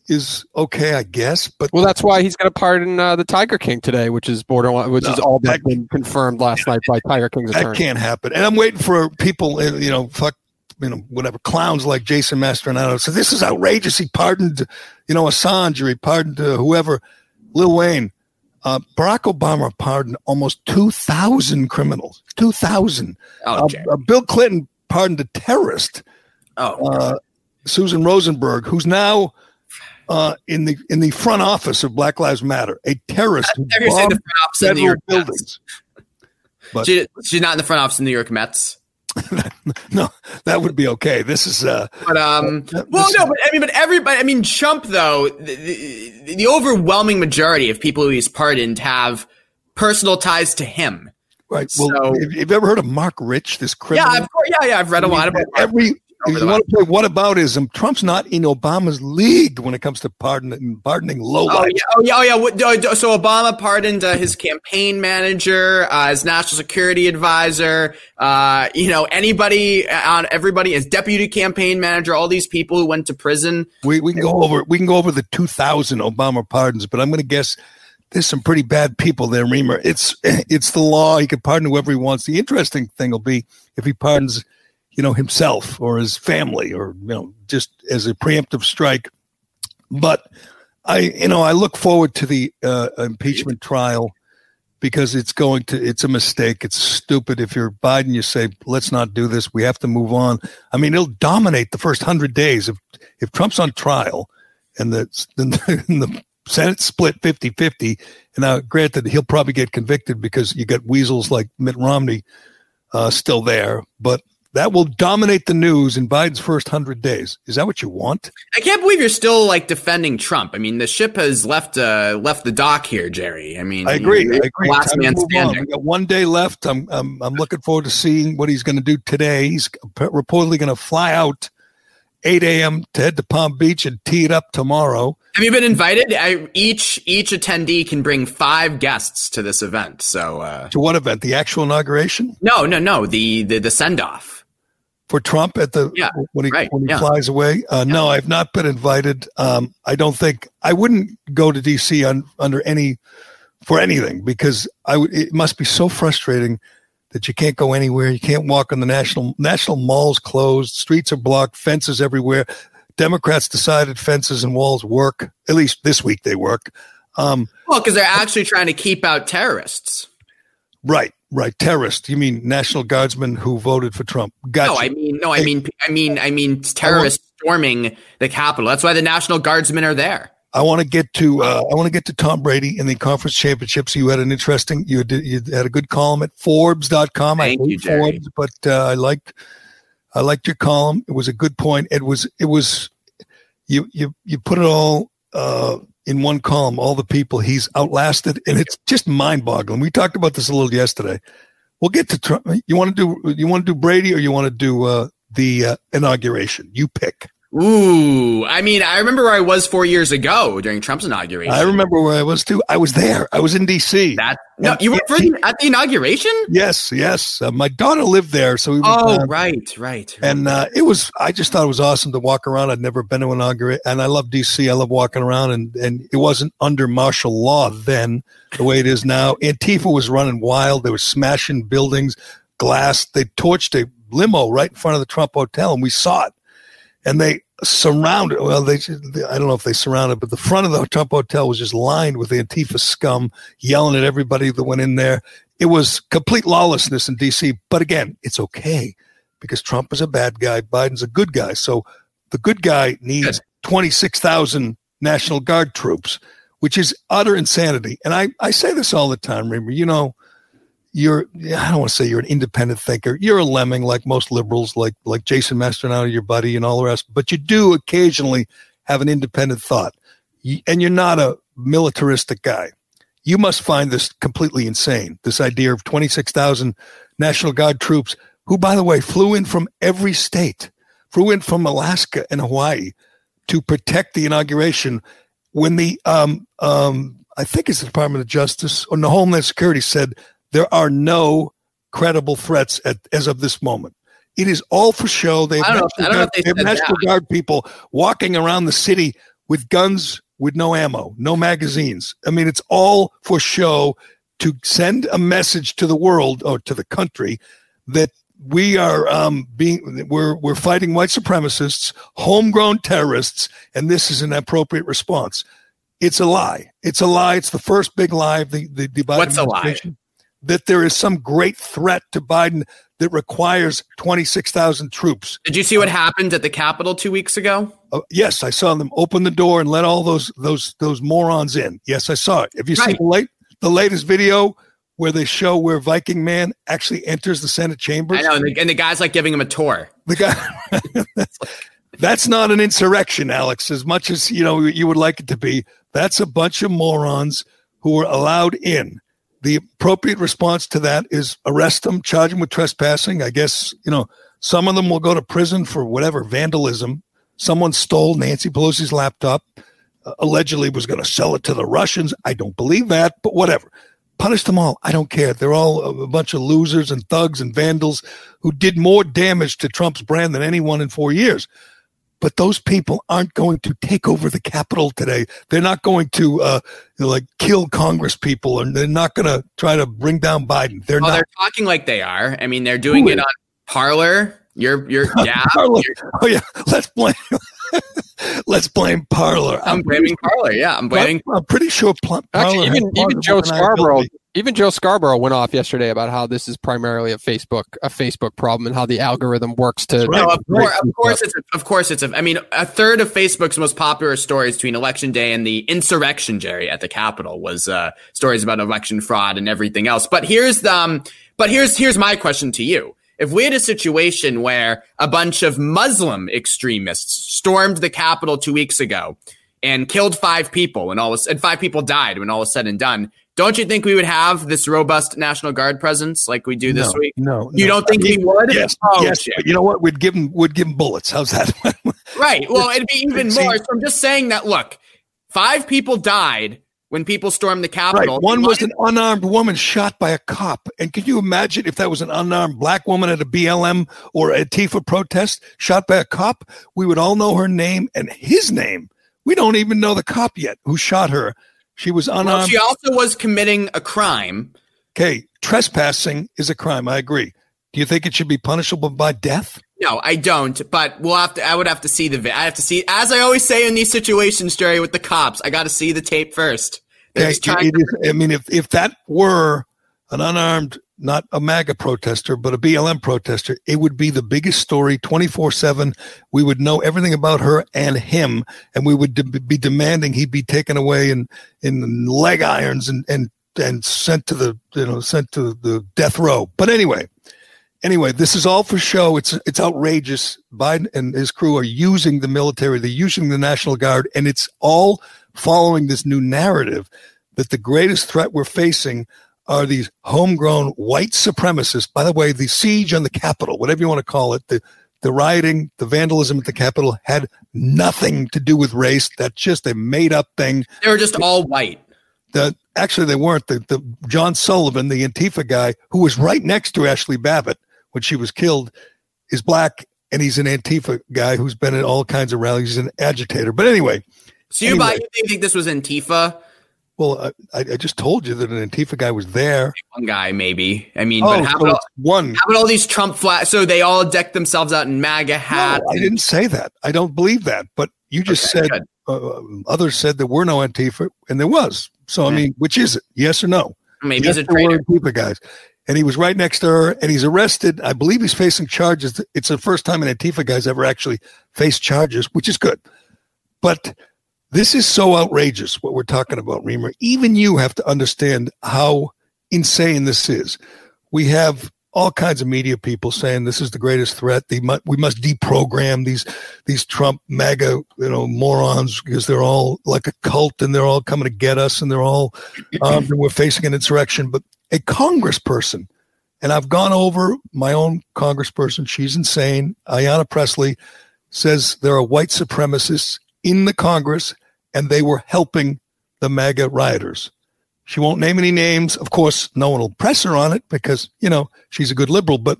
Speaker 2: is okay, I guess. But
Speaker 4: Well, that's why he's going to pardon uh, the Tiger King today, which is borderline, which is all
Speaker 2: that-
Speaker 4: been confirmed last night by Tiger King's
Speaker 2: that
Speaker 4: attorney.
Speaker 2: can't happen. And I'm waiting for people, uh, you know, fuck, you know, whatever clowns like Jason Mastrodonato. So this is outrageous. He pardoned, you know, Assange or he pardoned uh, whoever, Lil Wayne. Uh, Barack Obama pardoned almost 2,000 criminals. 2,000.
Speaker 5: Oh,
Speaker 2: Uh, uh, Bill Clinton pardoned a terrorist,
Speaker 5: oh,
Speaker 2: uh, Susan Rosenberg, who's now uh, in the in the front office of Black Lives Matter, a terrorist who bombed
Speaker 5: front office of the New
Speaker 2: federal
Speaker 5: York
Speaker 2: buildings. But
Speaker 5: She, she's not in the front office of the New York Mets.
Speaker 2: no, that would be okay. This is uh,
Speaker 5: But um,
Speaker 2: That-
Speaker 5: well, no, but I mean, but everybody. I mean, Trump though, the, the, the overwhelming majority of people who he's pardoned have personal ties to him.
Speaker 2: Right. Well,
Speaker 5: So-
Speaker 2: have, have you ever heard of Marc Rich, this criminal?
Speaker 5: Yeah, of course. Yeah, yeah. I've read a lot about
Speaker 2: every. If you want to play what aboutism, Trump's not in Obama's league when it comes to pardoning pardoning low
Speaker 5: Oh yeah, oh yeah, oh yeah. Oh, So Obama pardoned uh, his campaign manager, uh, his national security advisor, uh, you know, anybody on everybody, his deputy campaign manager, all these people who went to prison.
Speaker 2: We we can go over we can go over the 2000 Obama pardons, but I'm going to guess there's some pretty bad people there, Reimer. It's it's the law. He can pardon whoever he wants. The interesting thing will be if he pardons, you know, himself or his family, or you know, just as a preemptive strike. But I, you know, I look forward to the uh, impeachment trial because it's going to it's a mistake. It's stupid. If you're Biden, you say let's not do this. We have to move on. I mean, it'll dominate the first hundred days if if Trump's on trial and the the, the Senate split 50-50. And now, granted, he'll probably get convicted because you got weasels like Mitt Romney uh, still there, but. That will dominate the news in Biden's first hundred days. Is that what you want?
Speaker 5: I can't believe you're still like defending Trump. I mean, the ship has left uh, left the dock here, Gerry. I mean,
Speaker 2: I agree. I agree.
Speaker 5: Last man
Speaker 2: on.
Speaker 5: standing.
Speaker 2: We got one day left. I'm I'm I'm looking forward to seeing what he's going to do today. He's reportedly going to fly out 8 a.m. to head to Palm Beach and tee it up tomorrow.
Speaker 5: Have you been invited? I, each each attendee can bring five guests to this event. So uh,
Speaker 2: To what event? The actual inauguration
Speaker 5: no, no, no. The the, the send off.
Speaker 2: For Trump at the
Speaker 5: Yeah,
Speaker 2: when he
Speaker 5: right,
Speaker 2: when he
Speaker 5: yeah.
Speaker 2: flies away. Uh, No, I've not been invited. Um, I don't think I wouldn't go to DC un, under any for anything because I would. It must be so frustrating that you can't go anywhere. You can't walk on the national national malls closed. Streets are blocked. Fences everywhere. Democrats decided fences and walls work. At least this week they work. Um,
Speaker 5: well, because they're actually trying to keep out terrorists.
Speaker 2: Right, right. Terrorists. You mean National Guardsmen who voted for Trump? Gotcha.
Speaker 5: No, I mean, no, I mean, I mean, I mean, terrorists storming the Capitol. That's why the National Guardsmen are there.
Speaker 2: I want to get to uh, I want to get to Tom Brady in the conference championships. You had an interesting you had, you had a good column at Forbes.com.
Speaker 5: Thank
Speaker 2: I
Speaker 5: you, Gerry.
Speaker 2: Forbes, but uh, I liked I liked your column. It was a good point. It was it was you you you put it all uh, in one column. All the people he's outlasted, and it's just mind boggling. We talked about this a little yesterday. We'll get to Trump. You want to do you want to do Brady or you want to do uh, the uh, inauguration? You pick.
Speaker 5: Ooh, I mean, I remember where I was four years ago during Trump's inauguration.
Speaker 2: I remember where I was too. I was there. I was in D.C.
Speaker 5: That no, you were for the, at the inauguration.
Speaker 2: Yes, yes. Uh, my daughter lived there, so we.
Speaker 5: Oh, uh, right, right.
Speaker 2: And uh, it was. I just thought it was awesome to walk around. I'd never been to inauguration, and I love D.C. I love walking around, and and it wasn't under martial law then, the way it is now. Antifa was running wild. They were smashing buildings, glass. They torched a limo right in front of the Trump Hotel, and we saw it and they surrounded. Well, they I don't know if they surrounded, but the front of the Trump Hotel was just lined with Antifa scum yelling at everybody that went in there. It was complete lawlessness in D.C. But again, it's okay because Trump is a bad guy, Biden's a good guy. So the good guy needs twenty six thousand National Guard troops, which is utter insanity. And I I say this all the time. Remember, you know you're I don't want to say you're an independent thinker. You're a lemming like most liberals, like like Jason Mastrodonato, your buddy, and all the rest. But you do occasionally have an independent thought, and you're not a militaristic guy. You must find this completely insane. This idea of 26,000 National Guard troops, who, by the way, flew in from every state, flew in from Alaska and Hawaii to protect the inauguration. When the um, um, I think it's the Department of Justice or the Homeland Security said there are no credible threats at, as of this moment. It is all for show. They have National, Guard, they have National Guard people walking around the city with guns with no ammo, no magazines. I mean, it's all for show to send a message to the world or to the country that we are um, being we're we're fighting white supremacists, homegrown terrorists, and this is an appropriate response. It's a lie. It's a lie. It's the first big lie. The the, the
Speaker 5: What's a lie?
Speaker 2: That there is some great threat to Biden that requires 26,000 troops.
Speaker 5: Did you see what happened at the Capitol two weeks ago?
Speaker 2: Uh, yes, I saw them open the door and let all those those those morons in. Yes, I saw it. Have you right. seen the late the latest video where they show where Viking Man actually enters the Senate chamber?
Speaker 5: I know, and the, and the guy's like giving him a tour.
Speaker 2: The guy. that's not an insurrection, Alex. As much as you know you would like it to be, that's a bunch of morons who were allowed in the appropriate response to that is arrest them, charge them with trespassing. I guess, you know, some of them will go to prison for whatever vandalism. Someone stole Nancy Pelosi's laptop, uh, allegedly was going to sell it to the Russians. I don't believe that, but whatever. Punish them all. I don't care. They're all a bunch of losers and thugs and vandals who did more damage to Trump's brand than anyone in four years but those people aren't going to take over the Capitol today. They're not going to uh, like kill Congress people, and they're not going to try to bring down Biden. They're
Speaker 5: oh,
Speaker 2: not.
Speaker 5: They're talking like they are. I mean, they're doing it on Parler. You're you're yeah.
Speaker 2: oh yeah, let's blame. let's blame Parler.
Speaker 5: I'm, I'm blaming Parler. Yeah, I'm blaming.
Speaker 2: I'm pretty sure Parler.
Speaker 4: Actually, even even Joe Scarborough even Joe Scarborough went off yesterday about how this is primarily a Facebook a Facebook problem and how the algorithm works to.
Speaker 5: No, of, course, of course it's a, of course it's a, I mean a third of Facebook's most popular stories between election day and the insurrection, Gerry, at the Capitol was uh, stories about election fraud and everything else. But here's the um, but here's here's my question to you. If we had a situation where a bunch of Muslim extremists stormed the Capitol two weeks ago and killed five people, and all and five people died when all was said and done don't you think we would have this robust National Guard presence like we do this
Speaker 2: no,
Speaker 5: week?
Speaker 2: No,
Speaker 5: you
Speaker 2: no.
Speaker 5: don't think
Speaker 2: I mean,
Speaker 5: we would?
Speaker 2: Yes, oh, yes. You know what? We'd give them, would give them bullets. How's that?
Speaker 5: right. Well, it'd be even more. So I'm just saying that. Look, five people died when people stormed the Capitol.
Speaker 2: Right. One was an unarmed woman shot by a cop. And can you imagine if that was an unarmed black woman at a BLM or a Tifa protest shot by a cop? We would all know her name and his name. We don't even know the cop yet who shot her she was unarmed. Well,
Speaker 5: she also was committing a crime
Speaker 2: Okay, trespassing is a crime. I agree. Do you think it should be punishable by death?
Speaker 5: No, I don't. But we'll have to. I would have to see the. vi- I have to see. As I always say in these situations, Gerry, with the cops, I got to see the tape first. They're
Speaker 2: Okay,
Speaker 5: just trying
Speaker 2: it is- I mean, if, if that were an unarmed, not a MAGA protester, but a BLM protester, it would be the biggest story 24 7. We would know everything about her and him, and we would de- be demanding he be taken away in, in leg irons and, and, and sent to the, you know, sent to the death row. But anyway, anyway, this is all for show. It's it's outrageous. Biden and his crew are using the military. They're using the National Guard, and it's all following this new narrative that the greatest threat we're facing are these homegrown white supremacists. By the way, the siege on the Capitol, whatever you want to call it, the the rioting, the vandalism at the Capitol had nothing to do with race. That's just a made up thing
Speaker 5: They were just all white.
Speaker 2: the actually they weren't the, the John Sullivan, the Antifa guy who was right next to Ashli Babbitt when she was killed, is black and he's an Antifa guy who's been at all kinds of rallies. He's an agitator. But anyway,
Speaker 5: So you
Speaker 2: Anyway.
Speaker 5: buy? You think this was Antifa?
Speaker 2: Well, I, I just told you that an Antifa guy was there.
Speaker 5: One guy, maybe. I mean,
Speaker 2: Oh,
Speaker 5: but how
Speaker 2: so
Speaker 5: about
Speaker 2: one.
Speaker 5: how about all these Trump flat? So they all decked themselves out in MAGA
Speaker 2: No,
Speaker 5: hats.
Speaker 2: I didn't say that. I don't believe that. But you just
Speaker 5: Okay,
Speaker 2: said uh, others said there were no Antifa, and there was. So I mean, which is it? Yes or no?
Speaker 5: Maybe
Speaker 2: yes,
Speaker 5: he's a
Speaker 2: there were
Speaker 5: traitor.
Speaker 2: Antifa guys. And he was right next to her, and he's arrested. I believe he's facing charges. It's the first time an Antifa guy's ever actually faced charges, which is good. But this is so outrageous what we're talking about, Reimer. Even you have to understand how insane this is. We have all kinds of media people saying this is the greatest threat. They mu- we must deprogram these these Trump MAGA you know morons because they're all like a cult and they're all coming to get us and they're all um, and we're facing an insurrection. But a congressperson, and I've gone over my own congressperson. She's insane. Ayanna Pressley says there are white supremacists in the Congress and they were helping the MAGA rioters. She won't name any names. Of course, no one will press her on it because, you know, she's a good liberal. But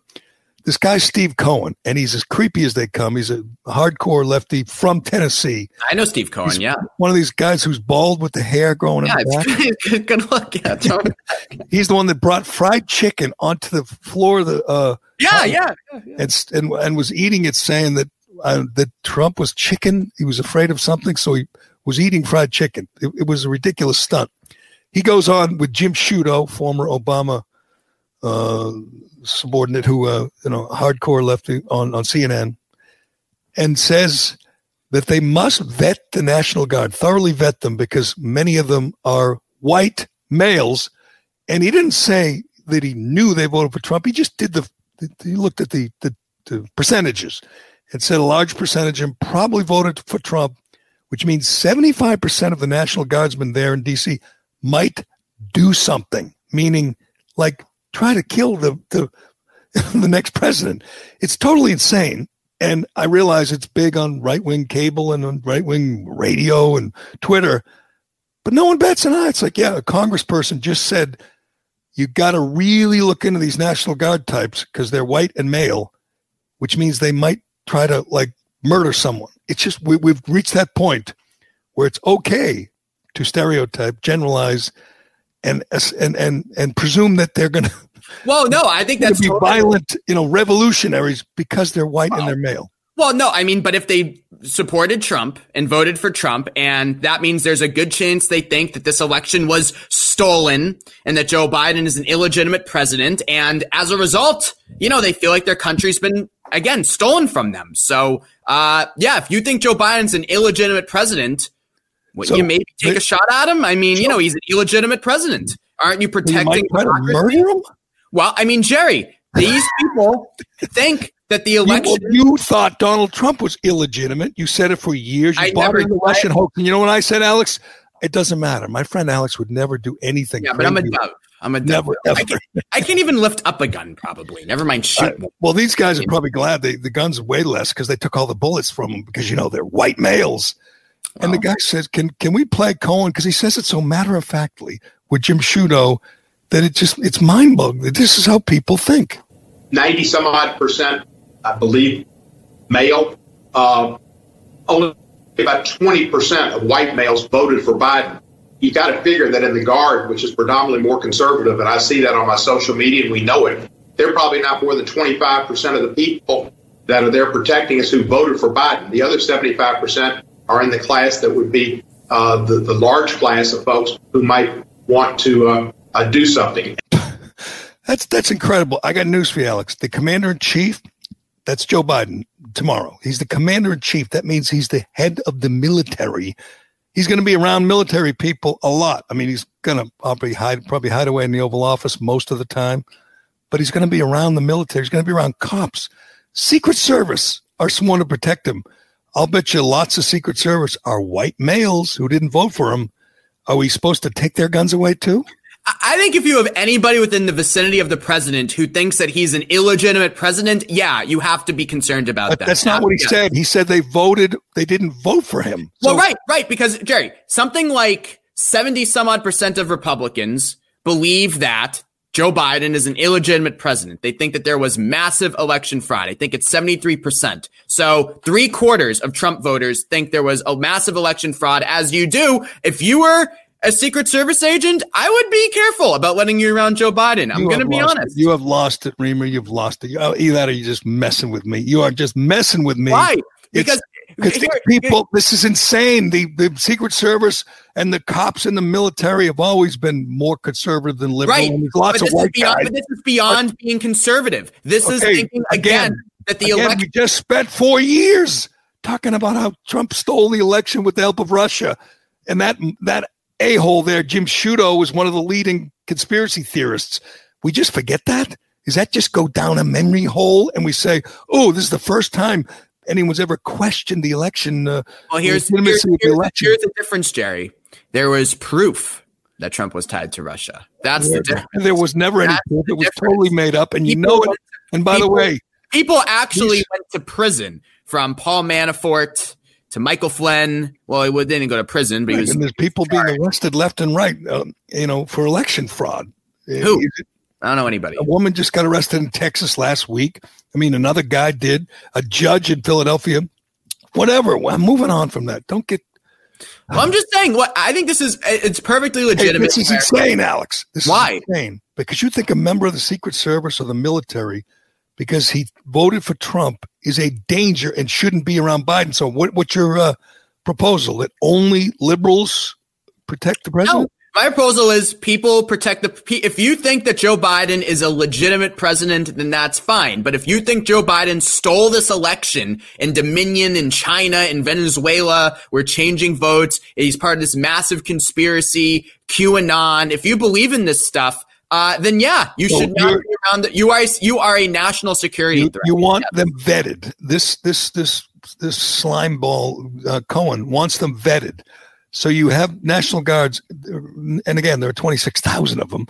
Speaker 2: this guy, Steve Cohen, and he's as creepy as they come. He's a hardcore lefty from Tennessee.
Speaker 5: I know Steve Cohen.
Speaker 2: He's
Speaker 5: Yeah,
Speaker 2: One of these guys who's bald with the hair growing
Speaker 5: yeah,
Speaker 2: in
Speaker 5: good, look. Yeah.
Speaker 2: He's the one that brought fried chicken onto the floor of the uh,
Speaker 5: yeah, yeah.
Speaker 2: and, and and was eating it, saying that uh, that Trump was chicken. He was afraid of something, so he was eating fried chicken. It, it was a ridiculous stunt. He goes on with Jim Sciutto, former Obama uh, subordinate, who uh, you know hardcore lefty on on CNN, and says that they must vet the National Guard, thoroughly vet them, because many of them are white males. And he didn't say that he knew they voted for Trump. He just did the, he looked at the, the, the percentages and said a large percentage of them probably voted for Trump, which means 75% of the National Guardsmen there in DC might do something, meaning like try to kill the, the, the next president. It's totally insane. And I realize it's big on right wing cable and on right wing radio and Twitter, but no one bats an eye. It's like, yeah, a congressperson just said you got to really look into these National Guard types because they're white and male, which means they might try to like murder someone. It's just we, we've reached that point where it's okay to stereotype, generalize, and and and and presume that they're going to
Speaker 5: Well, no, I think that's
Speaker 2: be
Speaker 5: totally-
Speaker 2: violent, you know, revolutionaries because they're white and they're male.
Speaker 5: Well, no, I mean, but if they supported Trump and voted for Trump, and that means there's a good chance they think that this election was stolen and that Joe Biden is an illegitimate president. And as a result, you know, they feel like their country's been, again, stolen from them. So, uh, yeah, if you think Joe Biden's an illegitimate president, would
Speaker 2: So,
Speaker 5: you maybe take
Speaker 2: they-
Speaker 5: a shot at him? I mean, you know, he's an illegitimate president. Aren't you
Speaker 2: You
Speaker 5: protecting
Speaker 2: might try to murder him.
Speaker 5: Well, I mean, Gerry, these people think that the election.
Speaker 2: you thought Donald Trump was illegitimate. You said it for years. You
Speaker 5: I
Speaker 2: bought
Speaker 5: never-
Speaker 2: the Russian hoax. And you know what I said, Alex? It doesn't matter. My friend Alex would never do anything.
Speaker 5: Yeah, but I'm a dove. I'm a.
Speaker 2: Never,
Speaker 5: I can't, I can't even lift up a gun, probably. Never mind shoot one.
Speaker 2: Well, these guys are probably glad they, the guns are way less because they took all the bullets from them because you know they're white males. And the guy says, "Can can we play Cohen?" Because he says it so matter of factly with Jim Sciutto that it just it's mind boggling. This is how people think.
Speaker 8: 90 some odd percent, I believe, male. Uh, only about 20% of white males voted for Biden you got to figure that in the Guard, which is predominantly more conservative, and I see that on my social media, and we know it, they're probably not more than 25% of the people that are there protecting us who voted for Biden. The other 75% are in the class that would be uh, the, the large class of folks who might want to uh, uh, do something.
Speaker 2: That's that's incredible. I got news for you, Alex. The commander in chief, that's Joe Biden tomorrow. He's the commander in chief. That means he's the head of the military. He's going to be around military people a lot. I mean, he's going to probably hide probably hide away in the Oval Office most of the time, but he's going to be around the military. He's going to be around cops. Secret Service are sworn to protect him. I'll bet you lots of Secret Service are white males who didn't vote for him. Are we supposed to take their guns away too?
Speaker 5: I think if you have anybody within the vicinity of the president who thinks that he's an illegitimate president, yeah, you have to be concerned about
Speaker 2: but
Speaker 5: that.
Speaker 2: That's not what he
Speaker 5: yeah.
Speaker 2: said. He said they voted, they didn't vote for him.
Speaker 5: Well, right, right. Because, Gerry, something like 70 some odd percent of Republicans believe that Joe Biden is an illegitimate president. They think that there was massive election fraud. I think it's 73%. So three quarters of Trump voters think there was a massive election fraud, as you do. If you were a Secret Service agent, I would be careful about letting you around Joe Biden. I'm going to be honest.
Speaker 2: It. You have lost it, Reimer. You've lost it. Oh, either that or you're just messing with me. You are just messing with me.
Speaker 5: Why?
Speaker 2: Because
Speaker 5: Because
Speaker 2: here, people, this is insane. The the Secret Service and the cops and the military have always been more conservative than liberal.
Speaker 5: Right.
Speaker 2: And there's lots
Speaker 5: but
Speaker 2: of white
Speaker 5: beyond,
Speaker 2: guys.
Speaker 5: But this is beyond but, being conservative. This okay, is thinking again, again that the
Speaker 2: again,
Speaker 5: election.
Speaker 2: We just spent four years talking about how Trump stole the election with the help of Russia, and that that a hole there, Jim Sciutto, was one of the leading conspiracy theorists. We just forget that. Does that just go down a memory hole and we say, oh, this is the first time anyone's ever questioned the election? Uh,
Speaker 5: well, here's, here's, here's, the election. here's the difference, Gerry. There was proof that Trump was tied to Russia. That's yeah, the difference.
Speaker 2: There was never That's any proof. It was difference. totally made up. And people, you know it. And by
Speaker 5: people,
Speaker 2: the way,
Speaker 5: people actually went to prison from Paul Manafort to Michael Flynn. Well, he didn't go to prison, but
Speaker 2: right,
Speaker 5: he was.
Speaker 2: And there's people being arrested left and right, uh, you know, for election fraud.
Speaker 5: Who? I don't know anybody.
Speaker 2: A woman just got arrested in Texas last week. I mean, another guy did. A judge in Philadelphia. Whatever. I'm moving on from that. Don't get.
Speaker 5: Well, I'm just saying. What I think this is. It's perfectly legitimate.
Speaker 2: Hey, this is insane, Alex. This
Speaker 5: Why?
Speaker 2: is insane. Because you think a member of the Secret Service or the military because he voted for Trump is a danger and shouldn't be around Biden. So, what, what's your uh, proposal that only liberals protect the president?
Speaker 5: No. My proposal is people protect the. If you think that Joe Biden is a legitimate president, then that's fine. But if you think Joe Biden stole this election in Dominion, in China, in Venezuela, we're changing votes, he's part of this massive conspiracy, QAnon. If you believe in this stuff, uh, then yeah, you so should not be around. The, you are you are a national security
Speaker 2: you,
Speaker 5: threat.
Speaker 2: You want them vetted. This this this this slime ball uh, Cohen wants them vetted. So you have National Guards, and again, there are twenty six thousand of them,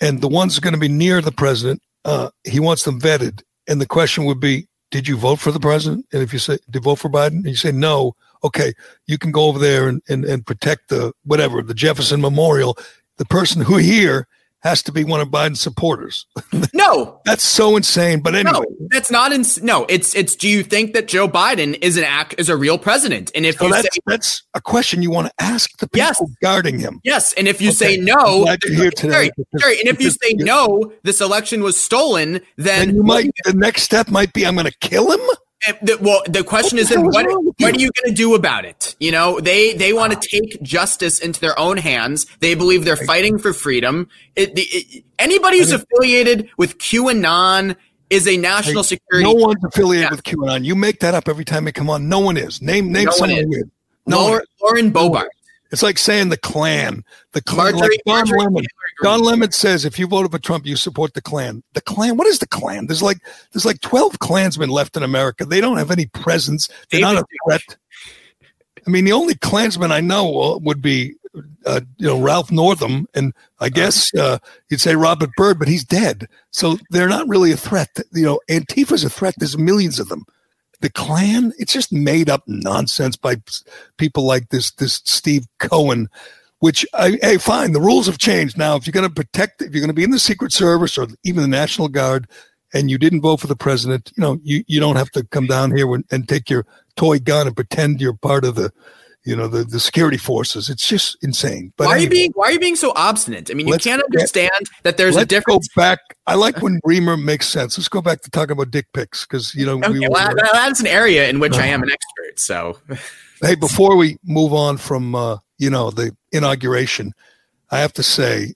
Speaker 2: and the ones going to be near the president, uh, he wants them vetted. And the question would be, did you vote for the president? And if you say, did you vote for Biden? And you say no, okay, you can go over there and, and, and protect the whatever the Jefferson Memorial. The person who here has to be one of Biden's supporters.
Speaker 5: No,
Speaker 2: that's so insane. But anyway,
Speaker 5: no, that's not. Ins- no, it's it's. Do you think that Joe Biden is an act is a real president? And if
Speaker 2: so
Speaker 5: you
Speaker 2: that's,
Speaker 5: say
Speaker 2: that's a question you want to ask the people
Speaker 5: yes.
Speaker 2: guarding him.
Speaker 5: Yes, and if you okay. say no,
Speaker 2: here today.
Speaker 5: Sorry, sorry, and if you say no, this election was stolen, then,
Speaker 2: then you might. The next step might be I'm going to kill him.
Speaker 5: The, well, the question is, then what, what are you going to do about it? You know, they they want to take justice into their own hands. They believe they're fighting for freedom. It, the, it, anybody who's affiliated with QAnon is a national security.
Speaker 2: No one's affiliated yeah. with QAnon. You make that up every time they come on. No one is. Name name no someone is.
Speaker 5: No Lauren, Lauren Boebert.
Speaker 2: It's like saying the Klan. The Klan. Marjorie, like Don Marjorie Lemon. Don Lemon says if you voted for Trump, you support the Klan. The Klan. What is the Klan? There's like there's like twelve Klansmen left in America. They don't have any presence. They're David not a threat. I mean, the only Klansman I know would be uh, you know Ralph Northam, and I guess uh, you'd say Robert Byrd, but he's dead. So they're not really a threat. You know, Antifa's a threat. There's millions of them the Klan, it's just made up nonsense by people like this this Steve Cohen. Which, I, hey, fine. The rules have changed now. If you're going to protect, if you're going to be in the Secret Service or even the National Guard, and you didn't vote for the president, you know, you, you don't have to come down here and, and take your toy gun and pretend you're part of the, you know the, the security forces. It's just insane. But
Speaker 5: why are you being why are you being so obstinate? I mean, you can't
Speaker 2: get-
Speaker 5: understand that there's a difference.
Speaker 2: Go back. I like when Reimer makes sense. Let's go back to talking about dick pics because you know we
Speaker 5: Okay,
Speaker 2: were,
Speaker 5: well, that- that's an area in which I am an expert. So
Speaker 2: hey before we move on from uh, you know the inauguration, I have to say,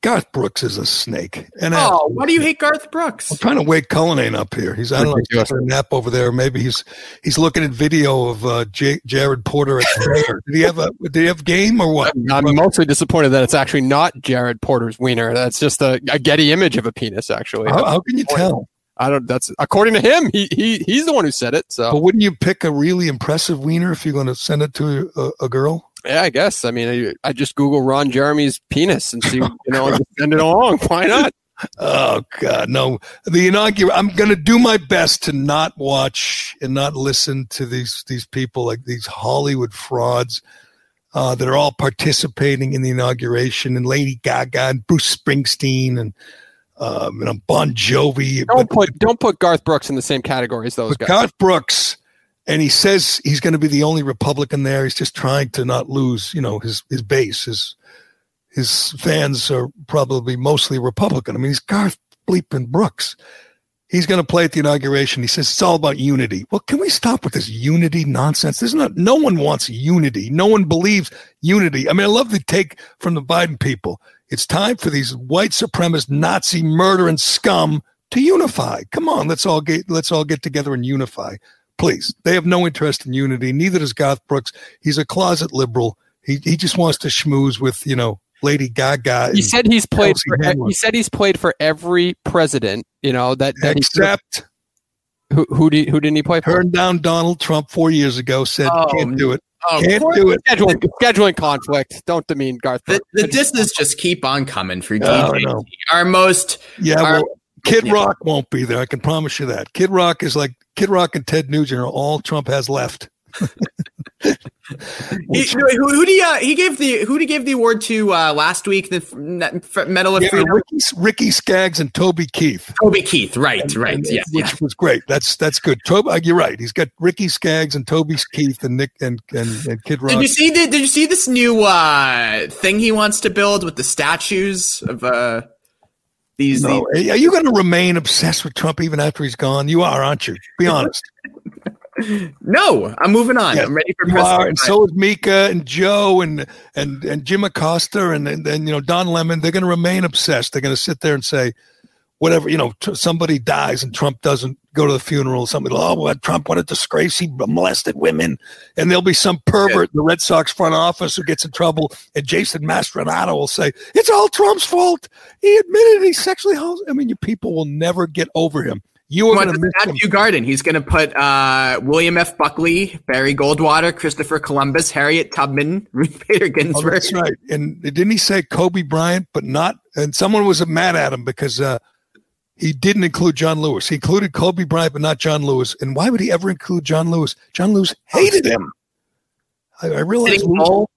Speaker 2: Garth Brooks is a snake. And I-
Speaker 5: Oh, why do you hate Garth Brooks?
Speaker 2: I'm trying to wake Cullinane up here. He's I don't know, he's
Speaker 4: Ridiculous.
Speaker 2: taking a nap over there. Maybe he's he's looking at video of uh, J- Jared Porter at Thayer. Did he have a did he have game or what?
Speaker 4: I'm mostly disappointed that it's actually not Jared Porter's wiener. That's just a, a Getty image of a penis. Actually,
Speaker 2: How, how can you tell?
Speaker 4: I don't. That's according to him. He he he's the one who said it.
Speaker 2: So, But
Speaker 4: So
Speaker 2: wouldn't you pick a really impressive wiener if you're going to send it to a, a girl?
Speaker 4: Yeah, I guess. I mean, I, I just Google Ron Jeremy's penis and see you know and send it along. Why not?
Speaker 2: Oh God, no! The inaugural. I'm going to do my best to not watch and not listen to these these people like these Hollywood frauds uh, that are all participating in the inauguration, and Lady Gaga and Bruce Springsteen and um, know Bon Jovi.
Speaker 4: Don't put don't put Garth Brooks in the same category as those
Speaker 2: But
Speaker 4: guys.
Speaker 2: Garth Brooks, and he says he's going to be the only Republican there. He's just trying to not lose, you know, his his base. His his fans are probably mostly Republican. I mean, he's Garth bleeping Brooks. He's going to play at the inauguration. He says it's all about unity. Well, can we stop with this unity nonsense? There's not. No one wants unity. No one believes unity. I mean, I love the take from the Biden people. It's time for these white supremacist, Nazi, murdering scum to unify. Come on, let's all get let's all get together and unify, please. They have no interest in unity. Neither does Garth Brooks. He's a closet liberal. He he just wants to schmooze with you know Lady Gaga.
Speaker 4: He said he's played.
Speaker 2: Chelsea
Speaker 4: For,
Speaker 2: Handler.
Speaker 4: he said he's played for every president. You know that. that
Speaker 2: except
Speaker 4: who who, did, who didn't he play for?
Speaker 2: turned down Donald Trump four years ago. Said
Speaker 5: Oh,
Speaker 2: can't do it.
Speaker 5: Oh,
Speaker 2: Can't do it.
Speaker 4: Scheduling, scheduling conflict. Don't demean Garth.
Speaker 5: the,
Speaker 4: Brooks.
Speaker 5: the disses just keep on coming for DJ.
Speaker 2: no.
Speaker 5: Our most
Speaker 2: Yeah,
Speaker 5: Our-
Speaker 2: well, Kid
Speaker 5: yeah.
Speaker 2: Rock won't be there. I can promise you that. Kid Rock is like Kid Rock and Ted Nugent are all Trump has left.
Speaker 5: He, who, who do you, uh, he gave the who did he give the award to uh, last week? The f- f- Medal of
Speaker 2: Yeah,
Speaker 5: Freedom.
Speaker 2: Ricky, Ricky Skaggs and Toby Keith.
Speaker 5: Toby Keith, right, right,
Speaker 2: And-
Speaker 5: yeah,
Speaker 2: which
Speaker 5: yeah.
Speaker 2: was great. That's that's good. Toby, uh, you're right. He's got Ricky Skaggs and Toby Keith and Nick and and, and Kid Rock.
Speaker 5: Did you see the, Did you see this new uh, thing he wants to build with the statues of uh, these?
Speaker 2: no,
Speaker 5: these
Speaker 2: are you going to remain obsessed with Trump even after he's gone? You are, aren't you? Be honest.
Speaker 5: no, I'm moving on.
Speaker 2: Yes,
Speaker 5: I'm ready for
Speaker 2: You
Speaker 5: President
Speaker 2: are, and so is Mika and Joe and and and Jim Acosta and and, and you know Don Lemon. They're going to remain obsessed. They're going to sit there and say, whatever you know, t- somebody dies and Trump doesn't go to the funeral. Somebody, oh, well, Trump, what a disgrace! He molested women, and there'll be some pervert in the Red Sox front office who gets in trouble, and Jason Mastrodonato will say it's all Trump's fault. He admitted he sexually. I mean, you people will never get over him. You are going to miss him.
Speaker 5: Matthew Garden. He's going to put uh, William F. Buckley, Barry Goldwater, Christopher Columbus, Harriet Tubman, Ruth Bader
Speaker 2: Oh,
Speaker 5: Ginsburg.
Speaker 2: that's right. And didn't he say Kobe Bryant, but not? And someone was mad at him because uh, he didn't include John Lewis. He included Kobe Bryant, but not John Lewis. And why would he ever include John Lewis? John Lewis oh, hated him. I, I realize
Speaker 5: Sitting Bull.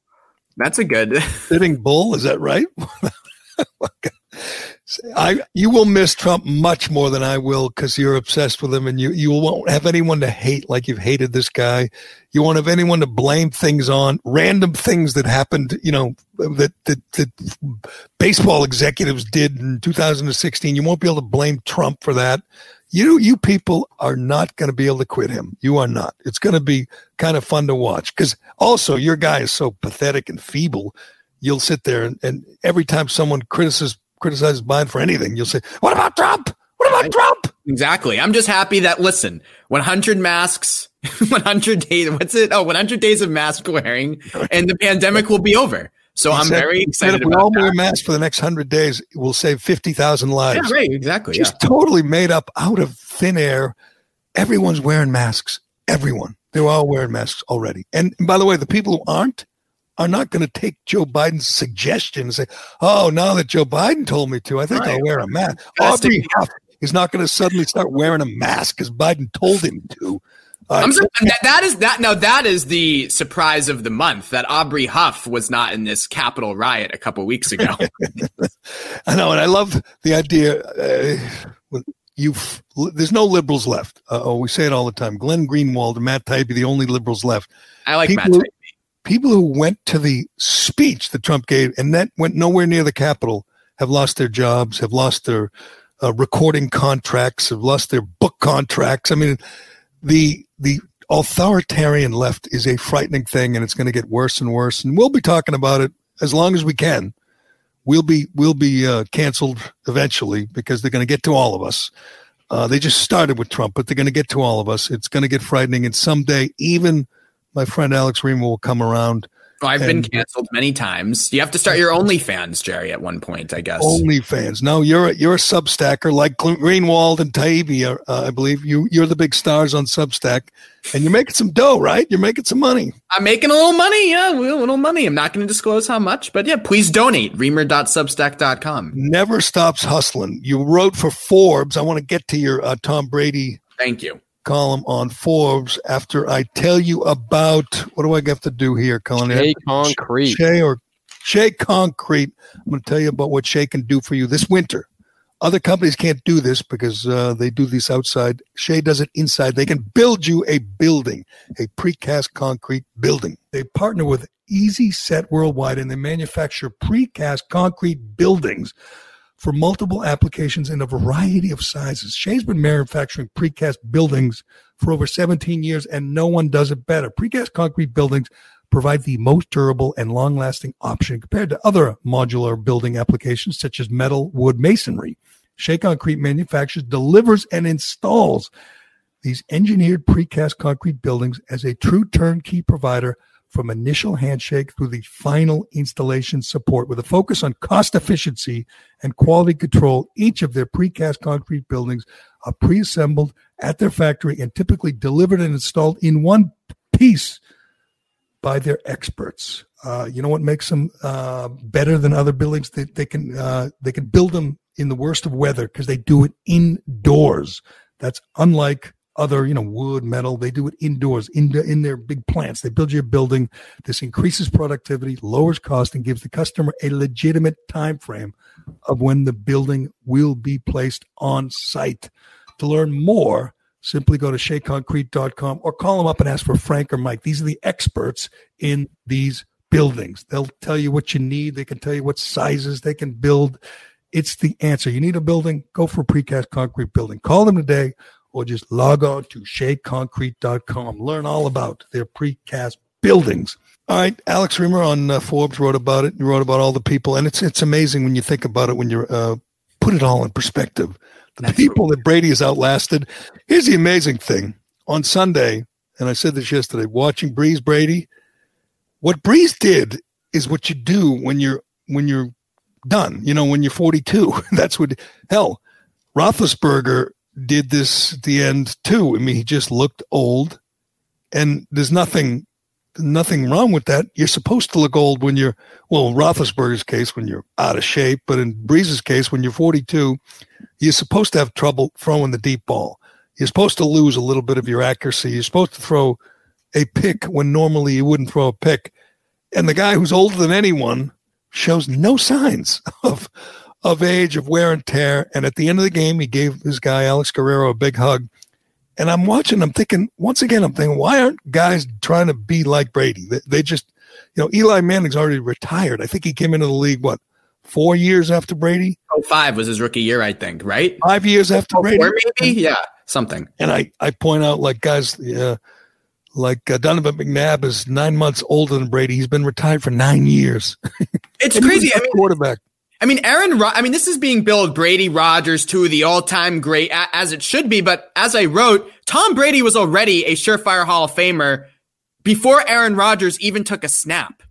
Speaker 5: That's a good.
Speaker 2: sitting bull. Is that right? I you will miss Trump much more than I will because you're obsessed with him, and you you won't have anyone to hate like you've hated this guy. You won't have anyone to blame things on random things that happened. You know that that, that baseball executives did in 2016. You won't be able to blame Trump for that. You you people are not going to be able to quit him. You are not. It's going to be kind of fun to watch because also your guy is so pathetic and feeble. You'll sit there and, and every time someone criticizes criticizes Biden for anything, you'll say, "What about Trump? What about Trump?"
Speaker 5: Exactly. I'm just happy that listen, 100 masks, 100 days. What's it? Oh, 100 days of mask wearing, and the pandemic will be over. So
Speaker 2: He
Speaker 5: I'm very excited
Speaker 2: if we all wear masks for the next hundred days, we'll save fifty thousand lives.
Speaker 5: Yeah, right. Exactly. Yeah.
Speaker 2: just totally made up out of thin air. Everyone's wearing masks. Everyone. They're all wearing masks already. And by the way, the people who aren't are not going to take Joe Biden's suggestion and say, oh, now that Joe Biden told me to, I think I'll wear a mask. Aubrey Huff is not going to suddenly start wearing a mask because Biden told him to. Uh,
Speaker 5: so, that, that is that now that is the surprise of the month that Aubrey Huff was not in this Capitol riot a couple weeks ago.
Speaker 2: I know, and I love the idea. Uh, you there's no liberals left. Uh, oh, we say it all the time. Glenn Greenwald and Matt Taibbi, the only liberals left.
Speaker 5: I like
Speaker 2: people
Speaker 5: Matt Taibbi.
Speaker 2: People who went to the speech that Trump gave and that went nowhere near the Capitol have lost their jobs, have lost their uh, recording contracts, have lost their book contracts. I mean, the the authoritarian left is a frightening thing, and it's going to get worse and worse. And we'll be talking about it as long as we can. We'll be we'll be uh, canceled eventually because they're going to get to all of us. Uh, they just started with Trump, but they're going to get to all of us. It's going to get frightening, and someday even my friend Alex Reimer will come around
Speaker 5: Oh, I've been canceled many times. You have to start your OnlyFans, Gerry, at one point, I guess.
Speaker 2: OnlyFans. No, you're a, you're a Substacker like Greenwald and Taibbi, are, uh, I believe. You you're the big stars on Substack, and you're making some dough, right? You're making some money.
Speaker 5: I'm making a little money. Yeah, a little money. I'm not going to disclose how much, but yeah, please donate. Reimer.substack.com.
Speaker 2: Never stops hustling. You wrote for Forbes. I want to get to your uh, Tom Brady
Speaker 5: Thank you.
Speaker 2: Column on Forbes after I tell you about what do I have to do here, Colin?
Speaker 4: Hey, concrete.
Speaker 2: Shea or Shea Concrete. I'm going to tell you about what Shea can do for you this winter. Other companies can't do this because uh, they do this outside. Shea does it inside. They can build you a building, a precast concrete building. They partner with Easi-Set Worldwide and they manufacture precast concrete buildings for multiple applications in a variety of sizes. Shea's been manufacturing precast buildings for over 17 years and no one does it better. Precast concrete buildings provide the most durable and long lasting option compared to other modular building applications such as metal, wood, masonry. Shea Concrete manufactures, delivers, and installs these engineered precast concrete buildings as a true turnkey provider from initial handshake through the final installation support with a focus on cost efficiency and quality control. Each of their precast concrete buildings are pre-assembled at their factory and typically delivered and installed in one piece by their experts. Uh, you know what makes them uh, better than other buildings? They, they can uh, they can build them in the worst of weather because they do it indoors. That's unlike other, you know, wood, metal. They do it indoors, in the, in their big plants. They build you a building. This increases productivity, lowers cost, and gives the customer a legitimate time frame of when the building will be placed on site. To learn more, simply go to sheaconcrete.com or call them up and ask for Frank or Mike. These are the experts in these buildings. They'll tell you what you need. They can tell you what sizes they can build. It's the answer. You need a building, go for a precast concrete building. Call them today or just log on to sheaconcrete.com. Learn all about their precast buildings. All right, Alex Reimer on uh, Forbes wrote about it. He wrote about all the people, and it's it's amazing when you think about it when you uh, put it all in perspective. The
Speaker 5: That's
Speaker 2: people that Brady has outlasted. Here's the amazing thing: on Sunday, and I said this yesterday, watching Brees Brady, what Brees did is what you do when you're when you're done. You know, when you're 42. That's what hell. Roethlisberger did this the end too. I mean, he just looked old, and there's nothing nothing wrong with that. You're supposed to look old when you're well, in Roethlisberger's case when you're out of shape, but in Brees's case when you're 42, you're supposed to have trouble throwing the deep ball. You're supposed to lose a little bit of your accuracy. You're supposed to throw a pick when normally you wouldn't throw a pick. And the guy who's older than anyone shows no signs of of age, of wear and tear. And at the end of the game, he gave this guy Alex Guerrero a big hug. And I'm watching, I'm thinking, once again, I'm thinking, why aren't guys trying to be like Brady? They, they just, you know, Eli Manning's already retired. I think he came into the league, what, four years after Brady?
Speaker 5: Oh, five was his rookie year, I think, right?
Speaker 2: Five years after
Speaker 5: Oh,
Speaker 2: Brady?
Speaker 5: four maybe? Yeah, something.
Speaker 2: And I, I point out, like, guys, uh, like uh, Donovan McNabb is nine months older than Brady. He's been retired for nine years.
Speaker 5: It's
Speaker 2: And he was
Speaker 5: crazy. I mean,
Speaker 2: quarterback.
Speaker 5: I mean, Aaron. Ro- I mean, this is being billed Brady Rodgers to the all-time great a- as it should be. But as I wrote, Tom Brady was already a surefire Hall of Famer before Aaron Rodgers even took a snap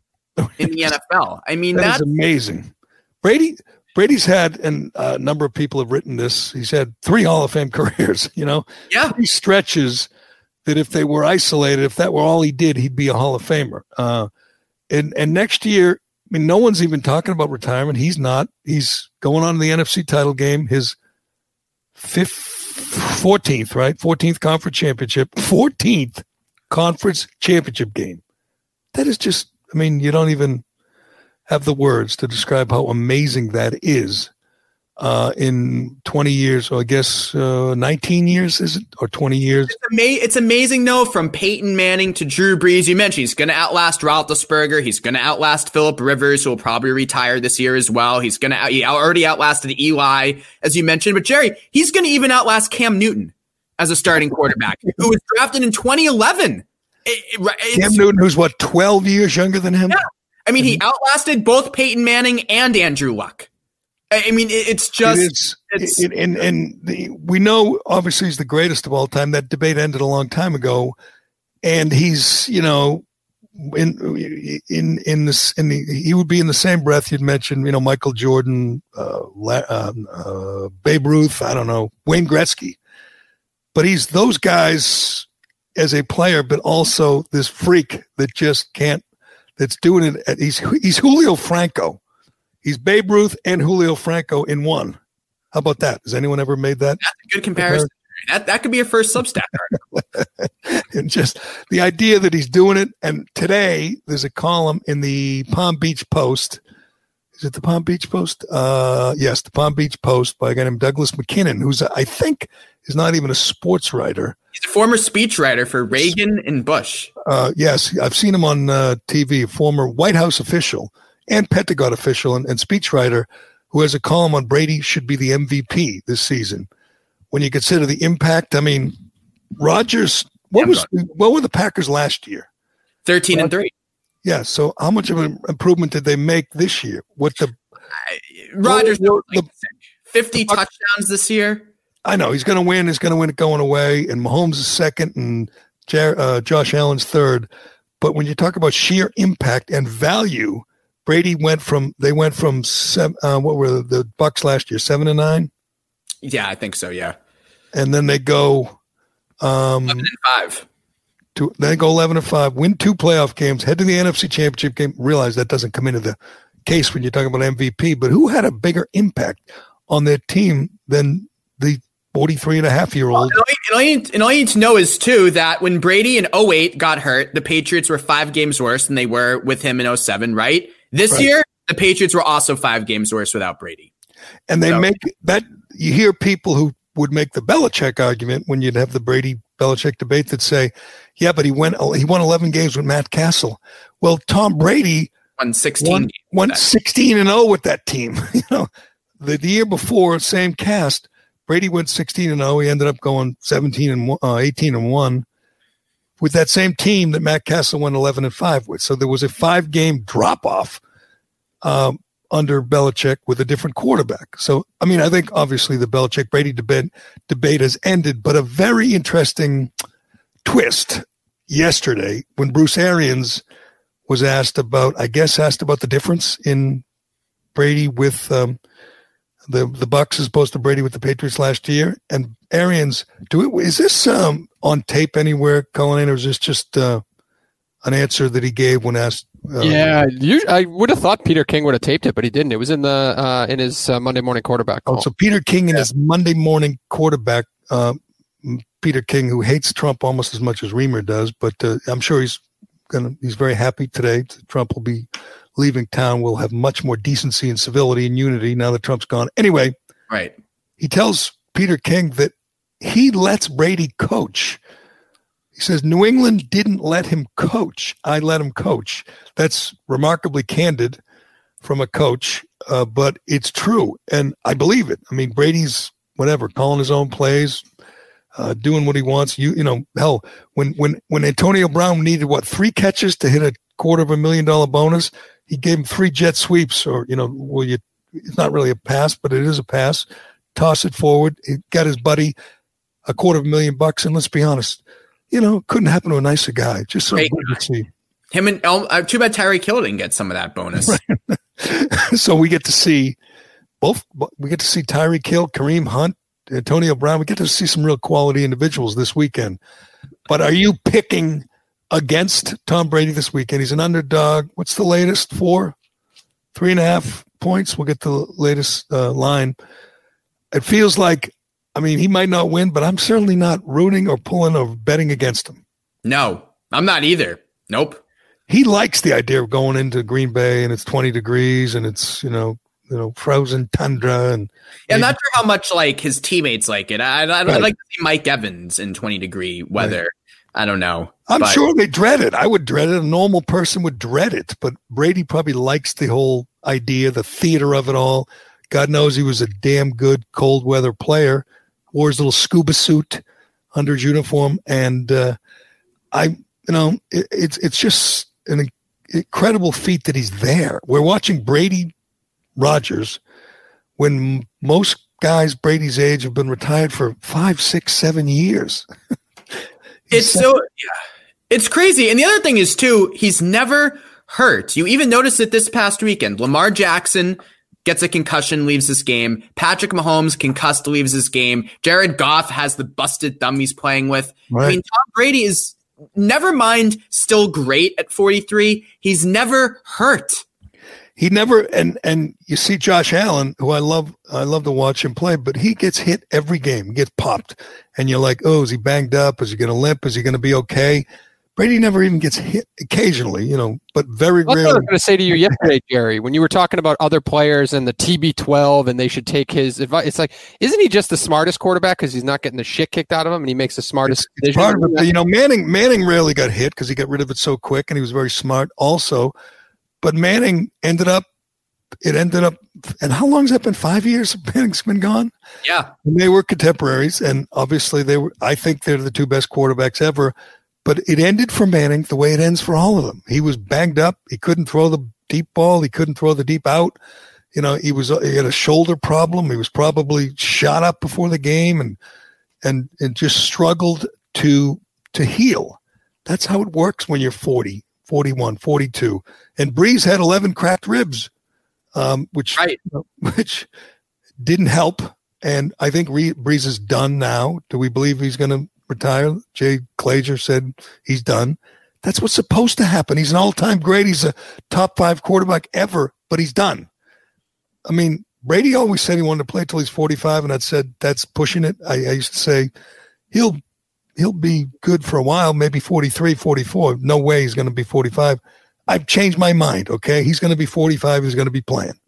Speaker 5: in the NFL. I mean,
Speaker 2: That
Speaker 5: that
Speaker 2: is amazing. Brady Brady's had, and a number of people have written this. He's had three Hall of Fame careers. You know,
Speaker 5: yeah,
Speaker 2: three stretches that if they were isolated, if that were all he did, he'd be a Hall of Famer. Uh, and and next year, mean, no one's even talking about retirement. He's not. He's going on to the NFC title game. His fifth, fourteenth, right? Fourteenth conference championship. Fourteenth conference championship game. That is just. I mean, you don't even have the words to describe how amazing that is. Uh, in 20 years, or I guess uh, 19 years, is it? Or 20 years?
Speaker 5: It's, ama- it's amazing, though, from Peyton Manning to Drew Brees. You mentioned he's going to outlast Roethlisberger. He's going to outlast Philip Rivers, who will probably retire this year as well. He's going to, he already outlasted Eli, as you mentioned. But Gerry, he's going to even outlast Cam Newton as a starting quarterback, who was drafted in 2011. It, it,
Speaker 2: Cam Newton, who's what, 12 years younger than him?
Speaker 5: Yeah. I mean, he outlasted both Peyton Manning and Andrew Luck. I mean, it's just
Speaker 2: it is, it's, it, and and the, we know obviously he's the greatest of all time. That debate ended a long time ago, and he's you know in in in this in the he would be in the same breath you'd mentioned you know Michael Jordan, uh, uh, uh, Babe Ruth, I don't know Wayne Gretzky, but he's those guys as a player, but also this freak that just can't that's doing it. He's he's Julio Franco He's Babe Ruth and Julio Franco in one. How about that? Has anyone ever made that?
Speaker 5: That's a good comparison. That that could be a first Substack
Speaker 2: article. and just the idea that he's doing it. And today there's a column in the Palm Beach Post. Is it the Palm Beach Post? Uh, yes, the Palm Beach Post by a guy named Douglas MacKinnon, who's I think is not even a sports writer.
Speaker 5: He's a former speechwriter for Reagan and Bush.
Speaker 2: Uh, yes, I've seen him on uh, TV. Former White House official and Pentagon official and, and speechwriter who has a column on Brady should be the MVP this season. When you consider the impact, I mean, Rodgers. What was what were the Packers last year?
Speaker 5: Thirteen and three.
Speaker 2: Yeah. So how much of an improvement did they make this year? What the
Speaker 5: Rodgers the, the, fifty the, touchdowns this year?
Speaker 2: I know he's going to win. He's going to win it going away, and Mahomes is second, and uh, Josh Allen's third. But when you talk about sheer impact and value, Brady went from they went from seven, uh, what were the, the Bucs last year seven and nine.
Speaker 5: Yeah, I think so. Yeah,
Speaker 2: and then they go
Speaker 5: um, eleven and five.
Speaker 2: To, they go eleven and five, win two playoff games, head to the NFC Championship game. Realize that doesn't come into the case when you're talking about MVP, but who had a bigger impact on their team than the 43 and a half year old.
Speaker 5: Well, and, all you, and all you need to know is, too, that when Brady in 08 got hurt, the Patriots were five games worse than they were with him in 07, right? This right. year, the Patriots were also five games worse without Brady.
Speaker 2: And they so. make that you hear people who would make the Belichick argument when you'd have the Brady Belichick debate that say, yeah, but he went he won 11 games with Matt Cassel." Well, Tom Brady
Speaker 5: won 16
Speaker 2: won, won 16 and 0 with that team. you know, the, the year before, same cast, Brady went 16 and 0. He ended up going 17 and uh, 18 and 1 with that same team that Matt Cassel went 11 and 5 with. So there was a five game drop off um, under Belichick with a different quarterback. So, I mean, I think obviously the Belichick Brady debate, debate has ended, but a very interesting twist yesterday when Bruce Arians was asked about, I guess, asked about the difference in Brady with um, the the Bucs as opposed to Brady with the Patriots last year. And Arians, do it. Is this um, on tape anywhere, Colin, or is this just uh, an answer that he gave when asked?
Speaker 4: Uh, yeah, you, I would have thought Peter King would have taped it, but he didn't. It was in the uh, in his uh, Monday morning quarterback.
Speaker 2: Call. Oh, so Peter King in his Monday morning quarterback. Uh, Peter King, who hates Trump almost as much as Reimer does, but uh, I'm sure he's gonna he's very happy today. Trump will be leaving town. We'll have much more decency and civility and unity now that Trump's gone. Anyway,
Speaker 5: right.
Speaker 2: He tells Peter King that he lets Brady coach. He says, New England didn't let him coach. I let him coach. That's remarkably candid from a coach, uh, but it's true. And I believe it. I mean, Brady's whatever, calling his own plays, uh, doing what he wants. You, you know, hell, when, when, when Antonio Brown needed what, three catches to hit a quarter of a million dollar bonus, he gave him three jet sweeps or, you know, well, you, it's not really a pass, but it is a pass. Toss it forward. He got his buddy a quarter of a million bucks. And let's be honest, you know, couldn't happen to a nicer guy. Just so good to see.
Speaker 5: Him and uh, too bad Tyreek Hill didn't get some of that bonus. Right.
Speaker 2: so we get to see both. We get to see Tyree Hill, Kareem Hunt, Antonio Brown. We get to see some real quality individuals this weekend. But are you picking against Tom Brady this weekend? He's an underdog. What's the latest? Four, three and a half points. We'll get the latest uh, line. It feels like I mean, he might not win, but I'm certainly not rooting or pulling or betting against him.
Speaker 5: No, I'm not either. Nope.
Speaker 2: He likes the idea of going into Green Bay and it's 20 degrees and it's, you know, you know frozen tundra and.
Speaker 5: Yeah, I'm not sure how much like his teammates like it. I, I, I'd like to see Mike Evans in 20 degree weather. I don't know.
Speaker 2: I'm
Speaker 5: But-
Speaker 2: sure they dread it. I would dread it. A normal person would dread it, but Brady probably likes the whole idea, the theater of it all. God knows he was a damn good cold weather player. Wore his little scuba suit under his uniform, and uh, I, you know, it, it's it's just an incredible feat that he's there. We're watching Brady Rodgers when m- most guys Brady's age have been retired for five, six, seven years.
Speaker 5: It's so yeah. It's crazy. And the other thing is too, he's never hurt. You even noticed it this past weekend. Lamar Jackson gets a concussion, leaves this game. Patrick Mahomes concussed, leaves this game. Jared Goff has the busted thumb he's playing with. I mean, Tom Brady is never mind still great at 43. He's never hurt.
Speaker 2: he never and and you see Josh Allen, who I love, I love to watch him play, but he gets hit every game, gets popped, and you're like, oh, is he banged up? Is he going to limp? Is he going to be okay? Brady never even gets hit occasionally, you know, but very
Speaker 4: That's what I was going to say to you yesterday, Gerry, when you were talking about other players and the TB12 and they should take his advice. It's like, isn't he just the smartest quarterback because he's not getting the shit kicked out of him and he makes the smartest
Speaker 2: It's
Speaker 4: decision?
Speaker 2: part of it. You know, Manning Manning rarely got hit because he got rid of it so quick, and he was very smart also. But Manning ended up. It ended up, and how long has that been? Five years. Manning's been gone.
Speaker 5: Yeah.
Speaker 2: And they were contemporaries, and obviously they were. I think they're the two best quarterbacks ever. But it ended for Manning the way it ends for all of them. He was banged up. He couldn't throw the deep ball. He couldn't throw the deep out. You know, he was he had a shoulder problem. He was probably shot up before the game, and and and just struggled to to heal. That's how it works when you're 40, 41, 42. And Brees had 11 cracked ribs, um, which
Speaker 5: Right.
Speaker 2: which didn't help. And I think Re- Brees is done now. Do we believe he's going to retire? Jay Glazer said he's done. That's what's supposed to happen. He's an all-time great. He's a top five quarterback ever, but he's done. I mean, Brady always said he wanted to play till he's 45, and I said that's pushing it. I, I used to say he'll he'll be good for a while, maybe 43, 44. No way he's going to be 45. I've changed my mind. Okay, he's going to be 45. He's going to be playing.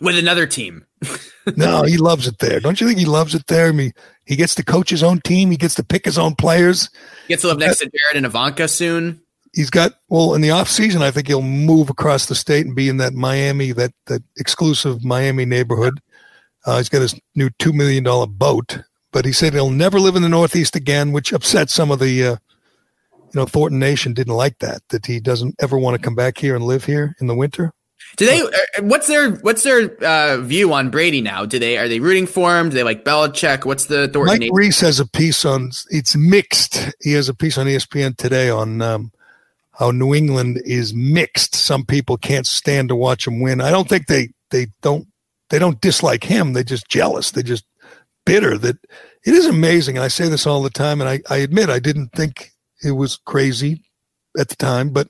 Speaker 5: With another team.
Speaker 2: No, he loves it there. Don't you think he loves it there? I mean, he gets to coach his own team. He gets to pick his own players.
Speaker 5: Gets to live next to Jared and Ivanka soon.
Speaker 2: He's got well in the off season. I think he'll move across the state and be in that Miami, that that exclusive Miami neighborhood. Uh, he's got his new two million dollar boat, but he said he'll never live in the Northeast again, which upset some of the, uh, you know, Thornton Nation didn't like that. That he doesn't ever want to come back here and live here in the winter.
Speaker 5: Do they? uh, What's their What's their uh, view on Brady now? Do they are they rooting for him? Do they like Belichick? What's the Thornton?
Speaker 2: Mike
Speaker 5: Nation?
Speaker 2: Reiss has a piece on it's mixed. He has a piece on ESPN today on um, how New England is mixed. Some people can't stand to watch him win. I don't think they they don't they don't dislike him. They're just jealous. They're just bitter. That it is amazing. And I say this all the time. And I, I admit I didn't think it was crazy at the time, but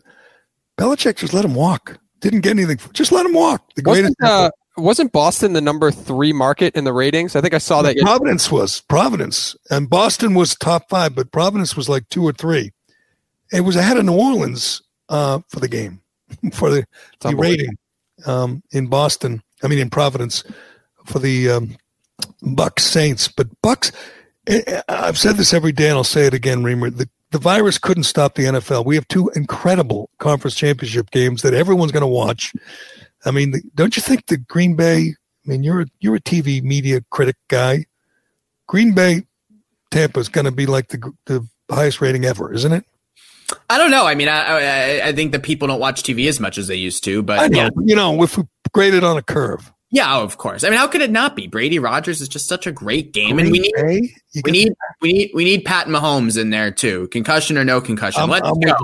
Speaker 2: Belichick just let him walk. Didn't get anything. Just let him walk. The greatest.
Speaker 4: Wasn't, uh, wasn't Boston the number three market in the ratings? I think I saw that. yesterday.
Speaker 2: Providence was Providence, and Boston was top five, but Providence was like two or three. It was ahead of New Orleans uh, for the game, for the, the rating um, in Boston. I mean, in Providence for the um, Bucs Saints. But Bucks, I- I- I've said this every day, and I'll say it again, Reimer. The, the virus couldn't stop the NFL. We have two incredible conference championship games that everyone's going to watch. I mean, don't you think the Green Bay? I mean, you're a, you're a TV media critic guy. Green Bay, Tampa is going to be like the the highest rating ever, isn't it?
Speaker 5: I don't know. I mean, I, I I think that people don't watch TV as much as they used to, but
Speaker 2: I know.
Speaker 5: yeah,
Speaker 2: You know, if we graded on a curve,
Speaker 5: yeah, of course. I mean, how could it not be? Brady Rodgers is just such a great game, and we need
Speaker 2: Green
Speaker 5: we need we need we need Pat Mahomes in there too. Concussion or no concussion,
Speaker 2: I'm-
Speaker 5: let's
Speaker 2: I'm
Speaker 5: go.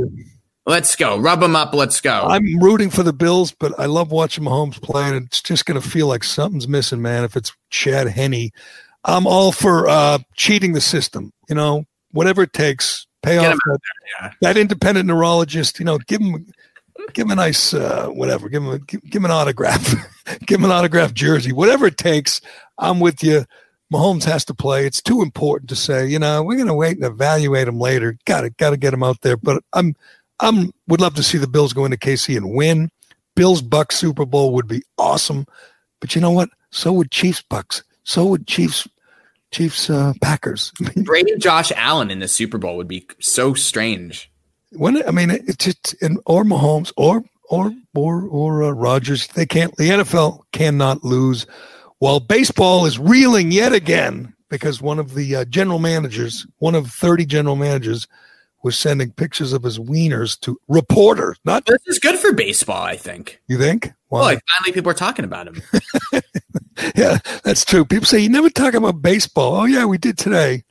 Speaker 5: Let's go. Rub them up. Let's go.
Speaker 2: I'm rooting for the Bills, but I love watching Mahomes play, and it's just going to feel like something's missing, man. If it's Chad Henne, I'm all for uh, cheating the system. You know, whatever it takes, pay
Speaker 5: Get
Speaker 2: off that,
Speaker 5: yeah.
Speaker 2: that independent neurologist. You know, give him, give him a nice uh, whatever, give him, a, give, give him an autograph, give him an autograph jersey, whatever it takes. I'm with you. Mahomes has to play. It's too important to say, you know, we're going to wait and evaluate him later. Got to, got to get him out there. But I'm, I'm would love to see the Bills go into KC and win. Bills Bucs Super Bowl would be awesome. But you know what? So would Chiefs Bucs. So would Chiefs Chiefs uh, Packers.
Speaker 5: Brady Josh Allen in the Super Bowl would be so strange.
Speaker 2: When I mean it's just in or Mahomes or or or or uh, Rodgers. They can't. The NFL cannot lose. While baseball is reeling yet again because one of the uh, general managers, one of thirty general managers, was sending pictures of his wieners to reporters. Not
Speaker 5: this is good for baseball. I think.
Speaker 2: You think?
Speaker 5: Well, like finally people are talking about him.
Speaker 2: yeah, that's true. People say you never talk about baseball. Oh yeah, we did today.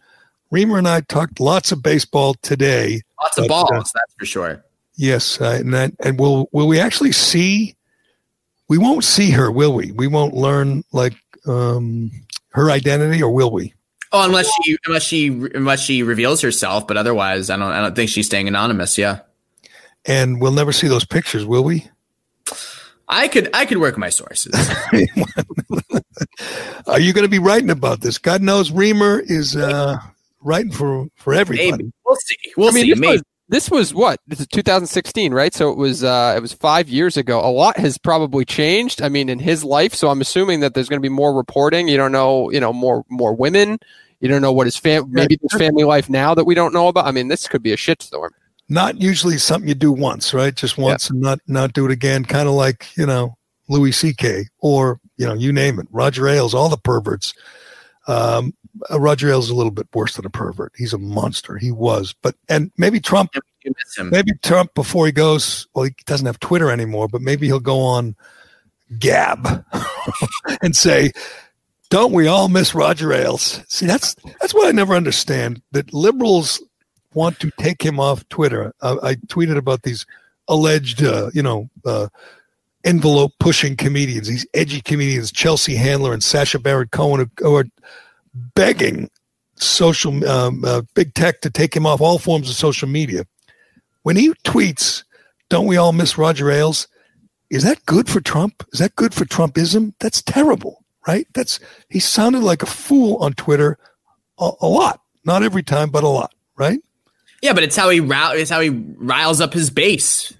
Speaker 2: Reimer and I talked lots of baseball today.
Speaker 5: Lots of balls, uh, that's for sure.
Speaker 2: Yes, uh, and that, and will will we actually see? We won't see her, will we? We won't learn like um, her identity, or will we?
Speaker 5: Oh, unless she unless she unless she reveals herself, but otherwise, I don't I don't think she's staying anonymous. Yeah,
Speaker 2: and we'll never see those pictures, will we?
Speaker 5: I could I could work my sources.
Speaker 2: Are you going to be writing about this? God knows, Reimer is uh, writing for for everybody.
Speaker 5: Maybe we'll see. We'll I mean, see.
Speaker 4: This was, this was what this is 2016, right? So it was uh, it was five years ago. A lot has probably changed. I mean, in his life. So I'm assuming that there's going to be more reporting. You don't know, you know, more more women. You don't know what his fam maybe his family life now that we don't know about. I mean, this could be a shitstorm
Speaker 2: not usually something you do once, right? Just once yeah. and not not do it again. Kind of like you know Louis C.K. or you know you name it, Roger Ailes, all the perverts. Um, Roger Ailes is a little bit worse than a pervert. He's a monster. He was, but and maybe Trump, maybe Trump before he goes. Well, he doesn't have Twitter anymore, but maybe he'll go on Gab and say, "Don't we all miss Roger Ailes?" See, that's that's what I never understand. That liberals want to take him off Twitter. Uh, I tweeted about these alleged, uh, you know, uh, envelope pushing comedians, these edgy comedians, Chelsea Handler and Sacha Baron Cohen, who are begging social um, uh, big tech to take him off all forms of social media. When he tweets, "Don't we all miss Roger Ailes?" Is that good for Trump? Is that good for Trumpism? That's terrible, right? That's he sounded like a fool on Twitter a, a lot, not every time, but a lot, right?
Speaker 5: Yeah, but it's how he it's how he riles up his base.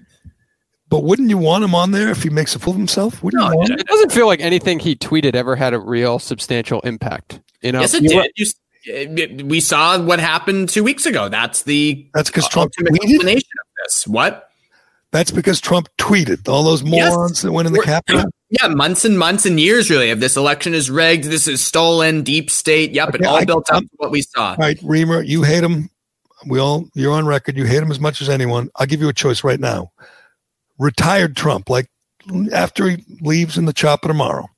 Speaker 2: But wouldn't you want him on there if he makes a fool of himself? Wouldn't
Speaker 4: no,
Speaker 2: you want
Speaker 4: it, it doesn't feel like anything he tweeted ever had a real substantial impact. You know,
Speaker 5: yes, it did. You, it, eh, we saw what happened two weeks ago. That's the
Speaker 2: that's because Trump
Speaker 5: tweeted explanation of this. What?
Speaker 2: That's because Trump tweeted all those morons yes. that went in the Capitol.
Speaker 5: Yeah, months and months and years, really, of this election is rigged. This is stolen, deep state. Yep, okay, it all I, built up what we saw.
Speaker 2: All right, Reimer, you hate him we all you're on record. You hate him as much as anyone. I'll give you a choice right now. Retired Trump, like after he leaves in the chopper tomorrow.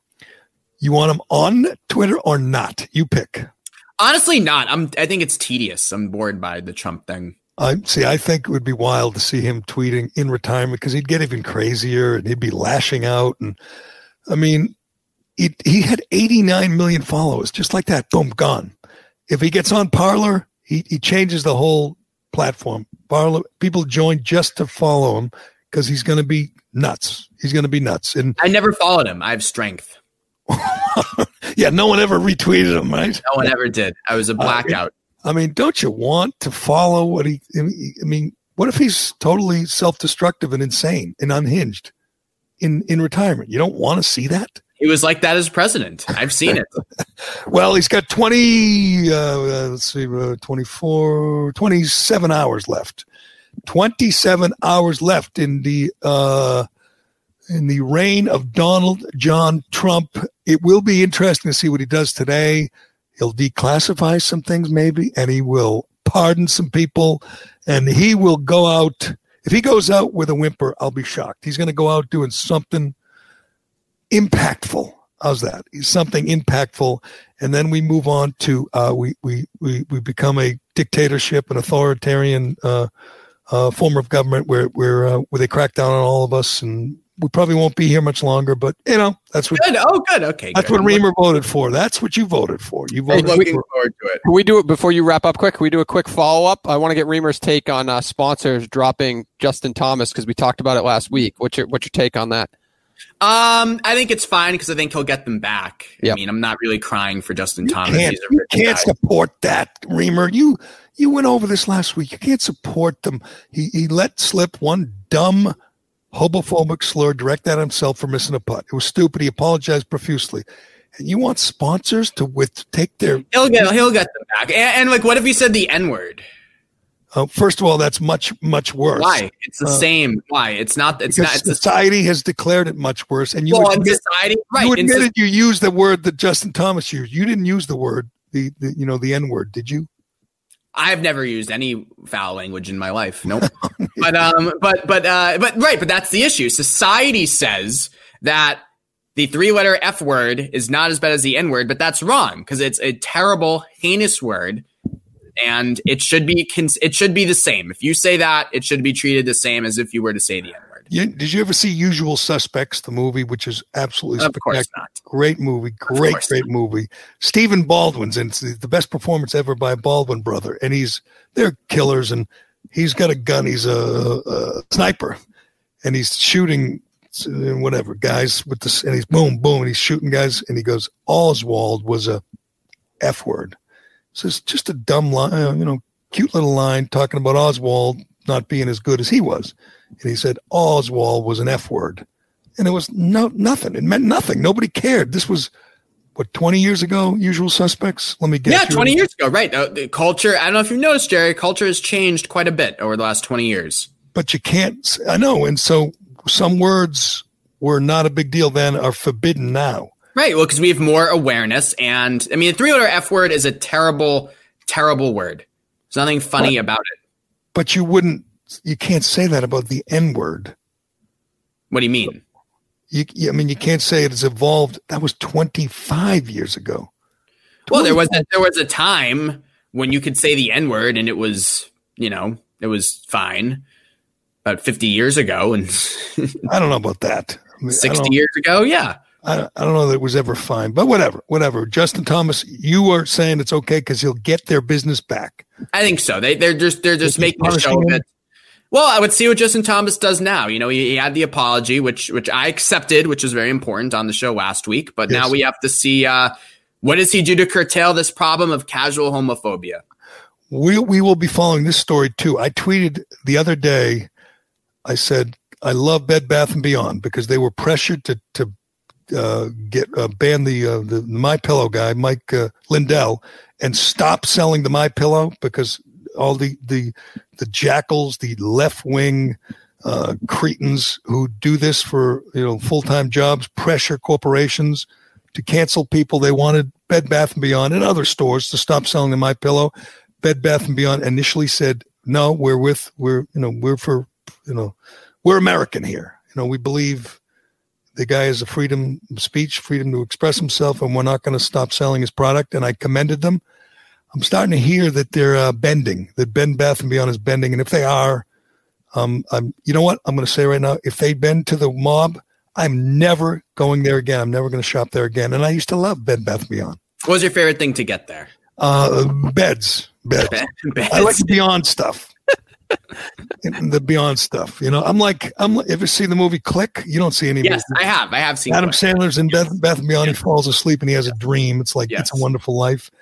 Speaker 2: You want him on Twitter or not? You pick.
Speaker 5: Honestly, not. I'm. I think it's tedious. I'm bored by the Trump thing.
Speaker 2: I see. I think it would be wild to see him tweeting in retirement because he'd get even crazier and he'd be lashing out. And I mean, he he had 89 million followers, just like that. Boom, gone. If he gets on Parler, he, he changes the whole platform. Parler, people join just to follow him because he's going to be nuts. He's going to be nuts. And
Speaker 5: I never followed him. I have strength.
Speaker 2: yeah, no one ever retweeted him, right?
Speaker 5: No one ever did. I was a blackout.
Speaker 2: I mean, don't you want to follow what he? I mean, what if he's totally self-destructive and insane and unhinged in in retirement? You don't want to see that.
Speaker 5: He was like that as president. I've seen it.
Speaker 2: well, he's got 20, uh, let's see, uh, 24, 27 hours left. 27 hours left in the uh, in the reign of Donald John Trump. It will be interesting to see what he does today. He'll declassify some things, maybe, and he will pardon some people, and he will go out. If he goes out with a whimper, I'll be shocked. He's going to go out doing something impactful. How's that? Something impactful, and then we move on to uh, we, we we we become a dictatorship, an authoritarian uh, uh, form of government where where uh, where they crack down on all of us, and we probably won't be here much longer. But you know, that's what.
Speaker 5: Good. Oh, good. Okay.
Speaker 2: That's
Speaker 5: good.
Speaker 2: what Reimer voted for. That's what you voted for. You voted.
Speaker 5: Hey, looking for, forward to it.
Speaker 4: Can we do it before you wrap up? Quick. Can we do a quick follow up? I want to get Reimer's take on uh, sponsors dropping Justin Thomas because we talked about it last week. What's your what's your take on that?
Speaker 5: Um, I think it's fine because I think he'll get them back. Yep. I mean, I'm not really crying for Justin
Speaker 2: you
Speaker 5: Thomas.
Speaker 2: Can't, you can't guy. support that, Reimer. You you went over this last week. You can't support them. He he let slip one dumb homophobic slur directed at himself for missing a putt. It was stupid. He apologized profusely. And you want sponsors to with take their
Speaker 5: He'll get he'll get them back. And, and like, what if he said the N word?
Speaker 2: uh, first of all, that's much much worse.
Speaker 5: Why? It's the
Speaker 2: Uh,
Speaker 5: same. Why? It's not. It's not. It's
Speaker 2: society has declared it much worse, and you
Speaker 5: well,
Speaker 2: admit,
Speaker 5: society, right?
Speaker 2: you admitted you used the word that Justin Thomas used. You didn't use the word the, the you know the N word, did you?
Speaker 5: I've never used any foul language in my life. Nope. but um, but but uh, but right. But that's the issue. Society says that the three-letter F word is not as bad as the N word, but that's wrong because it's a terrible, heinous word, and it should be cons- it should be the same. If you say that, it should be treated the same as if you were to say the N
Speaker 2: You, did you ever see Usual Suspects, the movie, which is absolutely
Speaker 5: Of course
Speaker 2: spectacular?
Speaker 5: not.
Speaker 2: Great movie, great, great movie. Stephen Baldwin's in it's the the best performance ever by a Baldwin brother, and he's they're killers, and he's got a gun. He's a, a sniper, and he's shooting uh, whatever guys with this, and he's boom, boom, and he's shooting guys, and he goes, Oswald was a f word. So it's just a dumb line, uh, you know, cute little line talking about Oswald not being as good as he was. And he said Oswald was an F word. And it was no nothing. It meant nothing. Nobody cared. This was what 20 years ago, usual suspects. Let me get
Speaker 5: Yeah,
Speaker 2: You're-
Speaker 5: 20 years ago, right? Uh, the culture. I don't know if you've noticed, Gerry. Culture has changed quite a bit over the last 20 years.
Speaker 2: But you can't i know. And so some words were not a big deal then are forbidden now.
Speaker 5: Right. Well, because we have more awareness, and I mean, the three-letter F word is a terrible, terrible word. There's nothing funny about it.
Speaker 2: But you wouldn't you can't say that about the N word.
Speaker 5: What do you mean?
Speaker 2: You, I mean, you can't say it has evolved. That was 25 years ago.
Speaker 5: Well, there was a, there was a time when you could say the N word, and it was you know it was fine. About 50 years ago, and
Speaker 2: I don't know about that. I mean,
Speaker 5: 60 years ago, yeah.
Speaker 2: I don't, I don't know that it was ever fine, but whatever, whatever. Justin Thomas, you are saying it's okay because he'll get their business back.
Speaker 5: I think so. They they're just they're just making a show it. Well, I would see what Justin Thomas does now. You know, he, he had the apology, which which I accepted, which was very important on the show last week. But now we have to see uh, what does he do to curtail this problem of casual homophobia.
Speaker 2: We we will be following this story too. I tweeted the other day. I said I love Bed Bath and Beyond because they were pressured to to uh, get uh, ban the uh, the My Pillow guy, Mike uh, Lindell, and stop selling the My Pillow because all the the the jackals, the left wing uh, cretins who do this for you know full time jobs, pressure corporations to cancel people. They wanted Bed Bath and Beyond and other stores to stop selling the My Pillow. Bed Bath and Beyond initially said, "No, we're with we're you know we're for you know we're American here. You know we believe the guy has a freedom of speech, freedom to express himself, and we're not going to stop selling his product." And I commended them. I'm starting to hear that they're uh, bending, that Bed Bath and Beyond is bending, and if they are, um, I'm you know what I'm going to say right now, if they bend to the mob, I'm never going there again. I'm never going to shop there again. And I used to love Bed Bath and Beyond.
Speaker 5: What was your favorite thing to get there?
Speaker 2: Uh, beds, beds. I like the Beyond stuff. the Beyond stuff. You know, I'm like, I'm. Ever see the movie Click? You don't see any.
Speaker 5: Yes,
Speaker 2: movies.
Speaker 5: I have. I have seen
Speaker 2: Adam
Speaker 5: Click.
Speaker 2: Sandler's in Beth, Beth and Beyond. He falls asleep and he has a dream. It's like it's a wonderful life.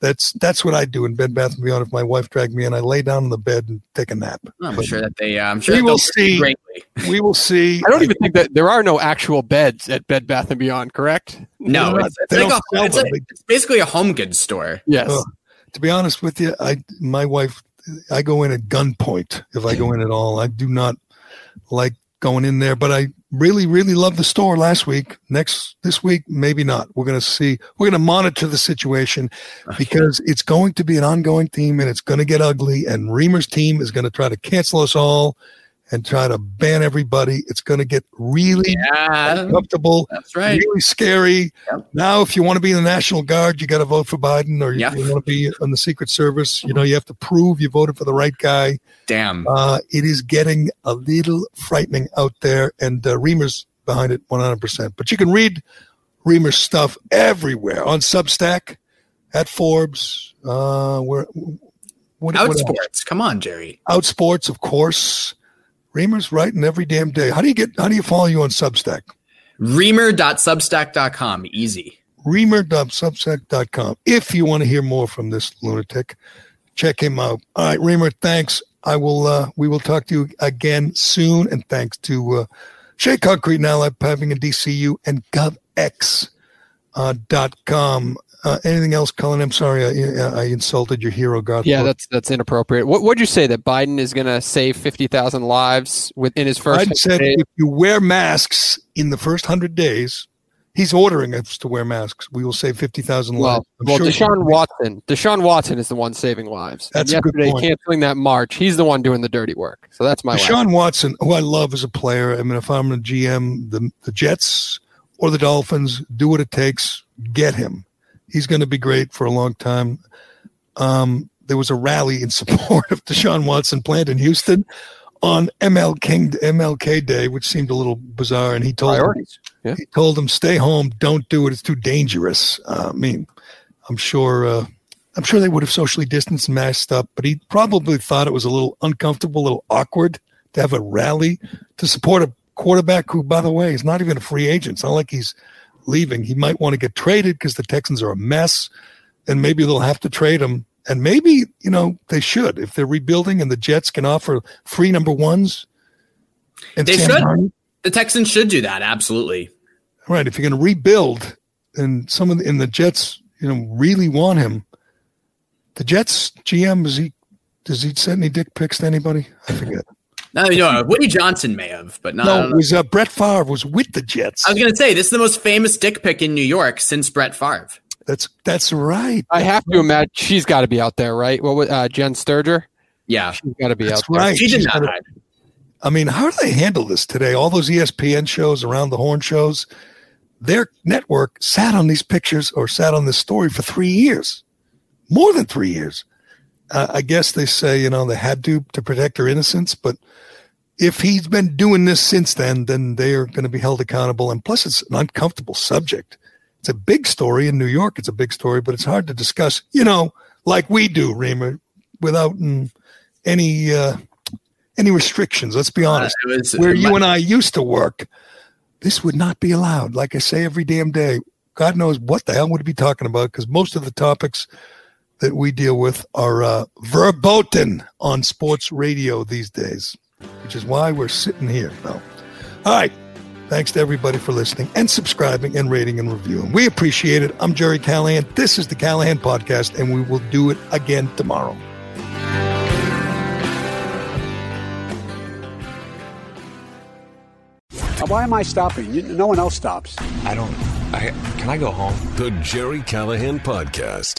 Speaker 2: That's that's what I do in Bed Bath and Beyond. If my wife dragged me in, I lay down in the bed and take a nap.
Speaker 5: I'm
Speaker 2: But
Speaker 5: sure that they. Uh, I'm sure
Speaker 2: we will
Speaker 5: they'll
Speaker 2: see.
Speaker 5: greatly.
Speaker 2: We will see.
Speaker 4: I don't even think that there are no actual beds at Bed Bath and Beyond. Correct?
Speaker 5: No, it's, it's like a, it's,
Speaker 2: them.
Speaker 5: a,
Speaker 2: They-
Speaker 5: it's basically a home goods store.
Speaker 4: Yes.
Speaker 2: Ugh. to be honest with you, I my wife, I go in at gunpoint if I go in at all. I do not like going in there, but I really, really love the store last week. Next this week, maybe not. We're gonna see. We're gonna monitor the situation because it's going to be an ongoing theme and it's going to get ugly. And Reimer's team is going to try to cancel us all and try to ban everybody. It's going to get really
Speaker 5: Yeah,
Speaker 2: uncomfortable
Speaker 5: that's right.
Speaker 2: really scary.
Speaker 5: Yep.
Speaker 2: Now, if you want to be in the National Guard, you got to vote for Biden, or you,
Speaker 5: Yep.
Speaker 2: you want to be in the Secret Service. You know, you have to prove you voted for the right guy.
Speaker 5: Damn.
Speaker 2: Uh, it is getting a little frightening out there, and uh, Reimer's behind it 100%. But you can read Reimer's stuff everywhere on Substack, at Forbes, uh, where. What, what?
Speaker 5: Outsports. Come on, Gerry.
Speaker 2: Outsports, of course. Reimer's writing every damn day. How do you get? How do you follow you on Substack?
Speaker 5: Reimer.substack.com. Easy.
Speaker 2: reimer.substack.com. If you want to hear more from this lunatic, check him out. All right, Reimer, thanks. I will. Uh, we will talk to you again soon. And thanks to uh, Shea Concrete and Allied Piping and DCU and GovX uh, dot com. Uh, anything else, Colin? I'm sorry, I, I insulted your hero, God.
Speaker 4: Yeah, that's that's inappropriate. What would you say that Biden is going to save fifty thousand lives within his first?
Speaker 2: Biden said
Speaker 4: days?
Speaker 2: if you wear masks in the first hundred days, he's ordering us to wear masks. We will save fifty thousand
Speaker 4: Well,
Speaker 2: lives. I'm
Speaker 4: well,
Speaker 2: sure-
Speaker 4: Deshaun Watson. Deshaun Watson is the one saving lives.
Speaker 2: That's a
Speaker 4: and
Speaker 2: good
Speaker 4: yesterday,
Speaker 2: point.
Speaker 4: canceling that march, he's the one doing the dirty work. So that's my. last.
Speaker 2: Deshaun Watson, who I love as a player. I mean, if I'm a GM, the the Jets or the Dolphins, do what it takes, get him. He's going to be great for a long time. Um, there was a rally in support of Deshaun Watson planned in Houston on ML King, MLK Day, which seemed a little bizarre. And he told him,
Speaker 4: Yeah.
Speaker 2: he told him, "Stay home, don't do it. It's too dangerous." Uh, I mean, I'm sure. Uh, I'm sure they would have socially distanced and masked up, but he probably thought it was a little uncomfortable, a little awkward to have a rally to support a quarterback who, by the way, is not even a free agent. It's not like he's leaving. He might want to get traded because the Texans are a mess, and maybe they'll have to trade him. And maybe you know they should if they're rebuilding and the Jets can offer free number ones. And
Speaker 5: They
Speaker 2: Sam
Speaker 5: should.
Speaker 2: Darnold-
Speaker 5: The Texans should do that. Absolutely.
Speaker 2: Right. If you're going to rebuild and some of the, and the Jets, you know, really want him, the Jets GM, is he, does he send any dick pics to anybody? I forget.
Speaker 5: No, no, Woody Johnson may have, but not.
Speaker 2: no, it was uh, Brett Favre was with the Jets.
Speaker 5: I was going to say this is the most famous dick pic in New York since Brett Favre.
Speaker 2: That's, that's right.
Speaker 4: I have to imagine she's got to be out there, right? What was uh, Jenn Sterger?
Speaker 5: Yeah,
Speaker 4: She's got to be
Speaker 2: That's
Speaker 4: out there.
Speaker 5: she did
Speaker 2: She's
Speaker 5: not
Speaker 2: gotta-
Speaker 5: hide.
Speaker 2: I mean, how do they handle this today? All those ESPN shows, around the horn shows, their network sat on these pictures or sat on this story for three years, more than three years. Uh, I guess they say, you know, they had to to protect her innocence, but if he's been doing this since then, then they are going to be held accountable. And plus, it's an uncomfortable subject. It's a big story in New York. It's a big story, but it's hard to discuss, you know, like we do, Reimer, without mm, any uh, any restrictions. Let's be honest.
Speaker 5: Uh, was-
Speaker 2: Where you and I used to work, this would not be allowed. Like I say every damn day, God knows what the hell would be talking about because most of the topics that we deal with are uh, verboten on sports radio these days, which is why we're sitting here. No. All right. Thanks to everybody for listening and subscribing and rating and reviewing. We appreciate it. I'm Gerry Callahan. This is the Callahan Podcast, and we will do it again tomorrow.
Speaker 9: Why am I stopping? You- No one else stops.
Speaker 3: I don't. I can I go home? The Gerry Callahan Podcast.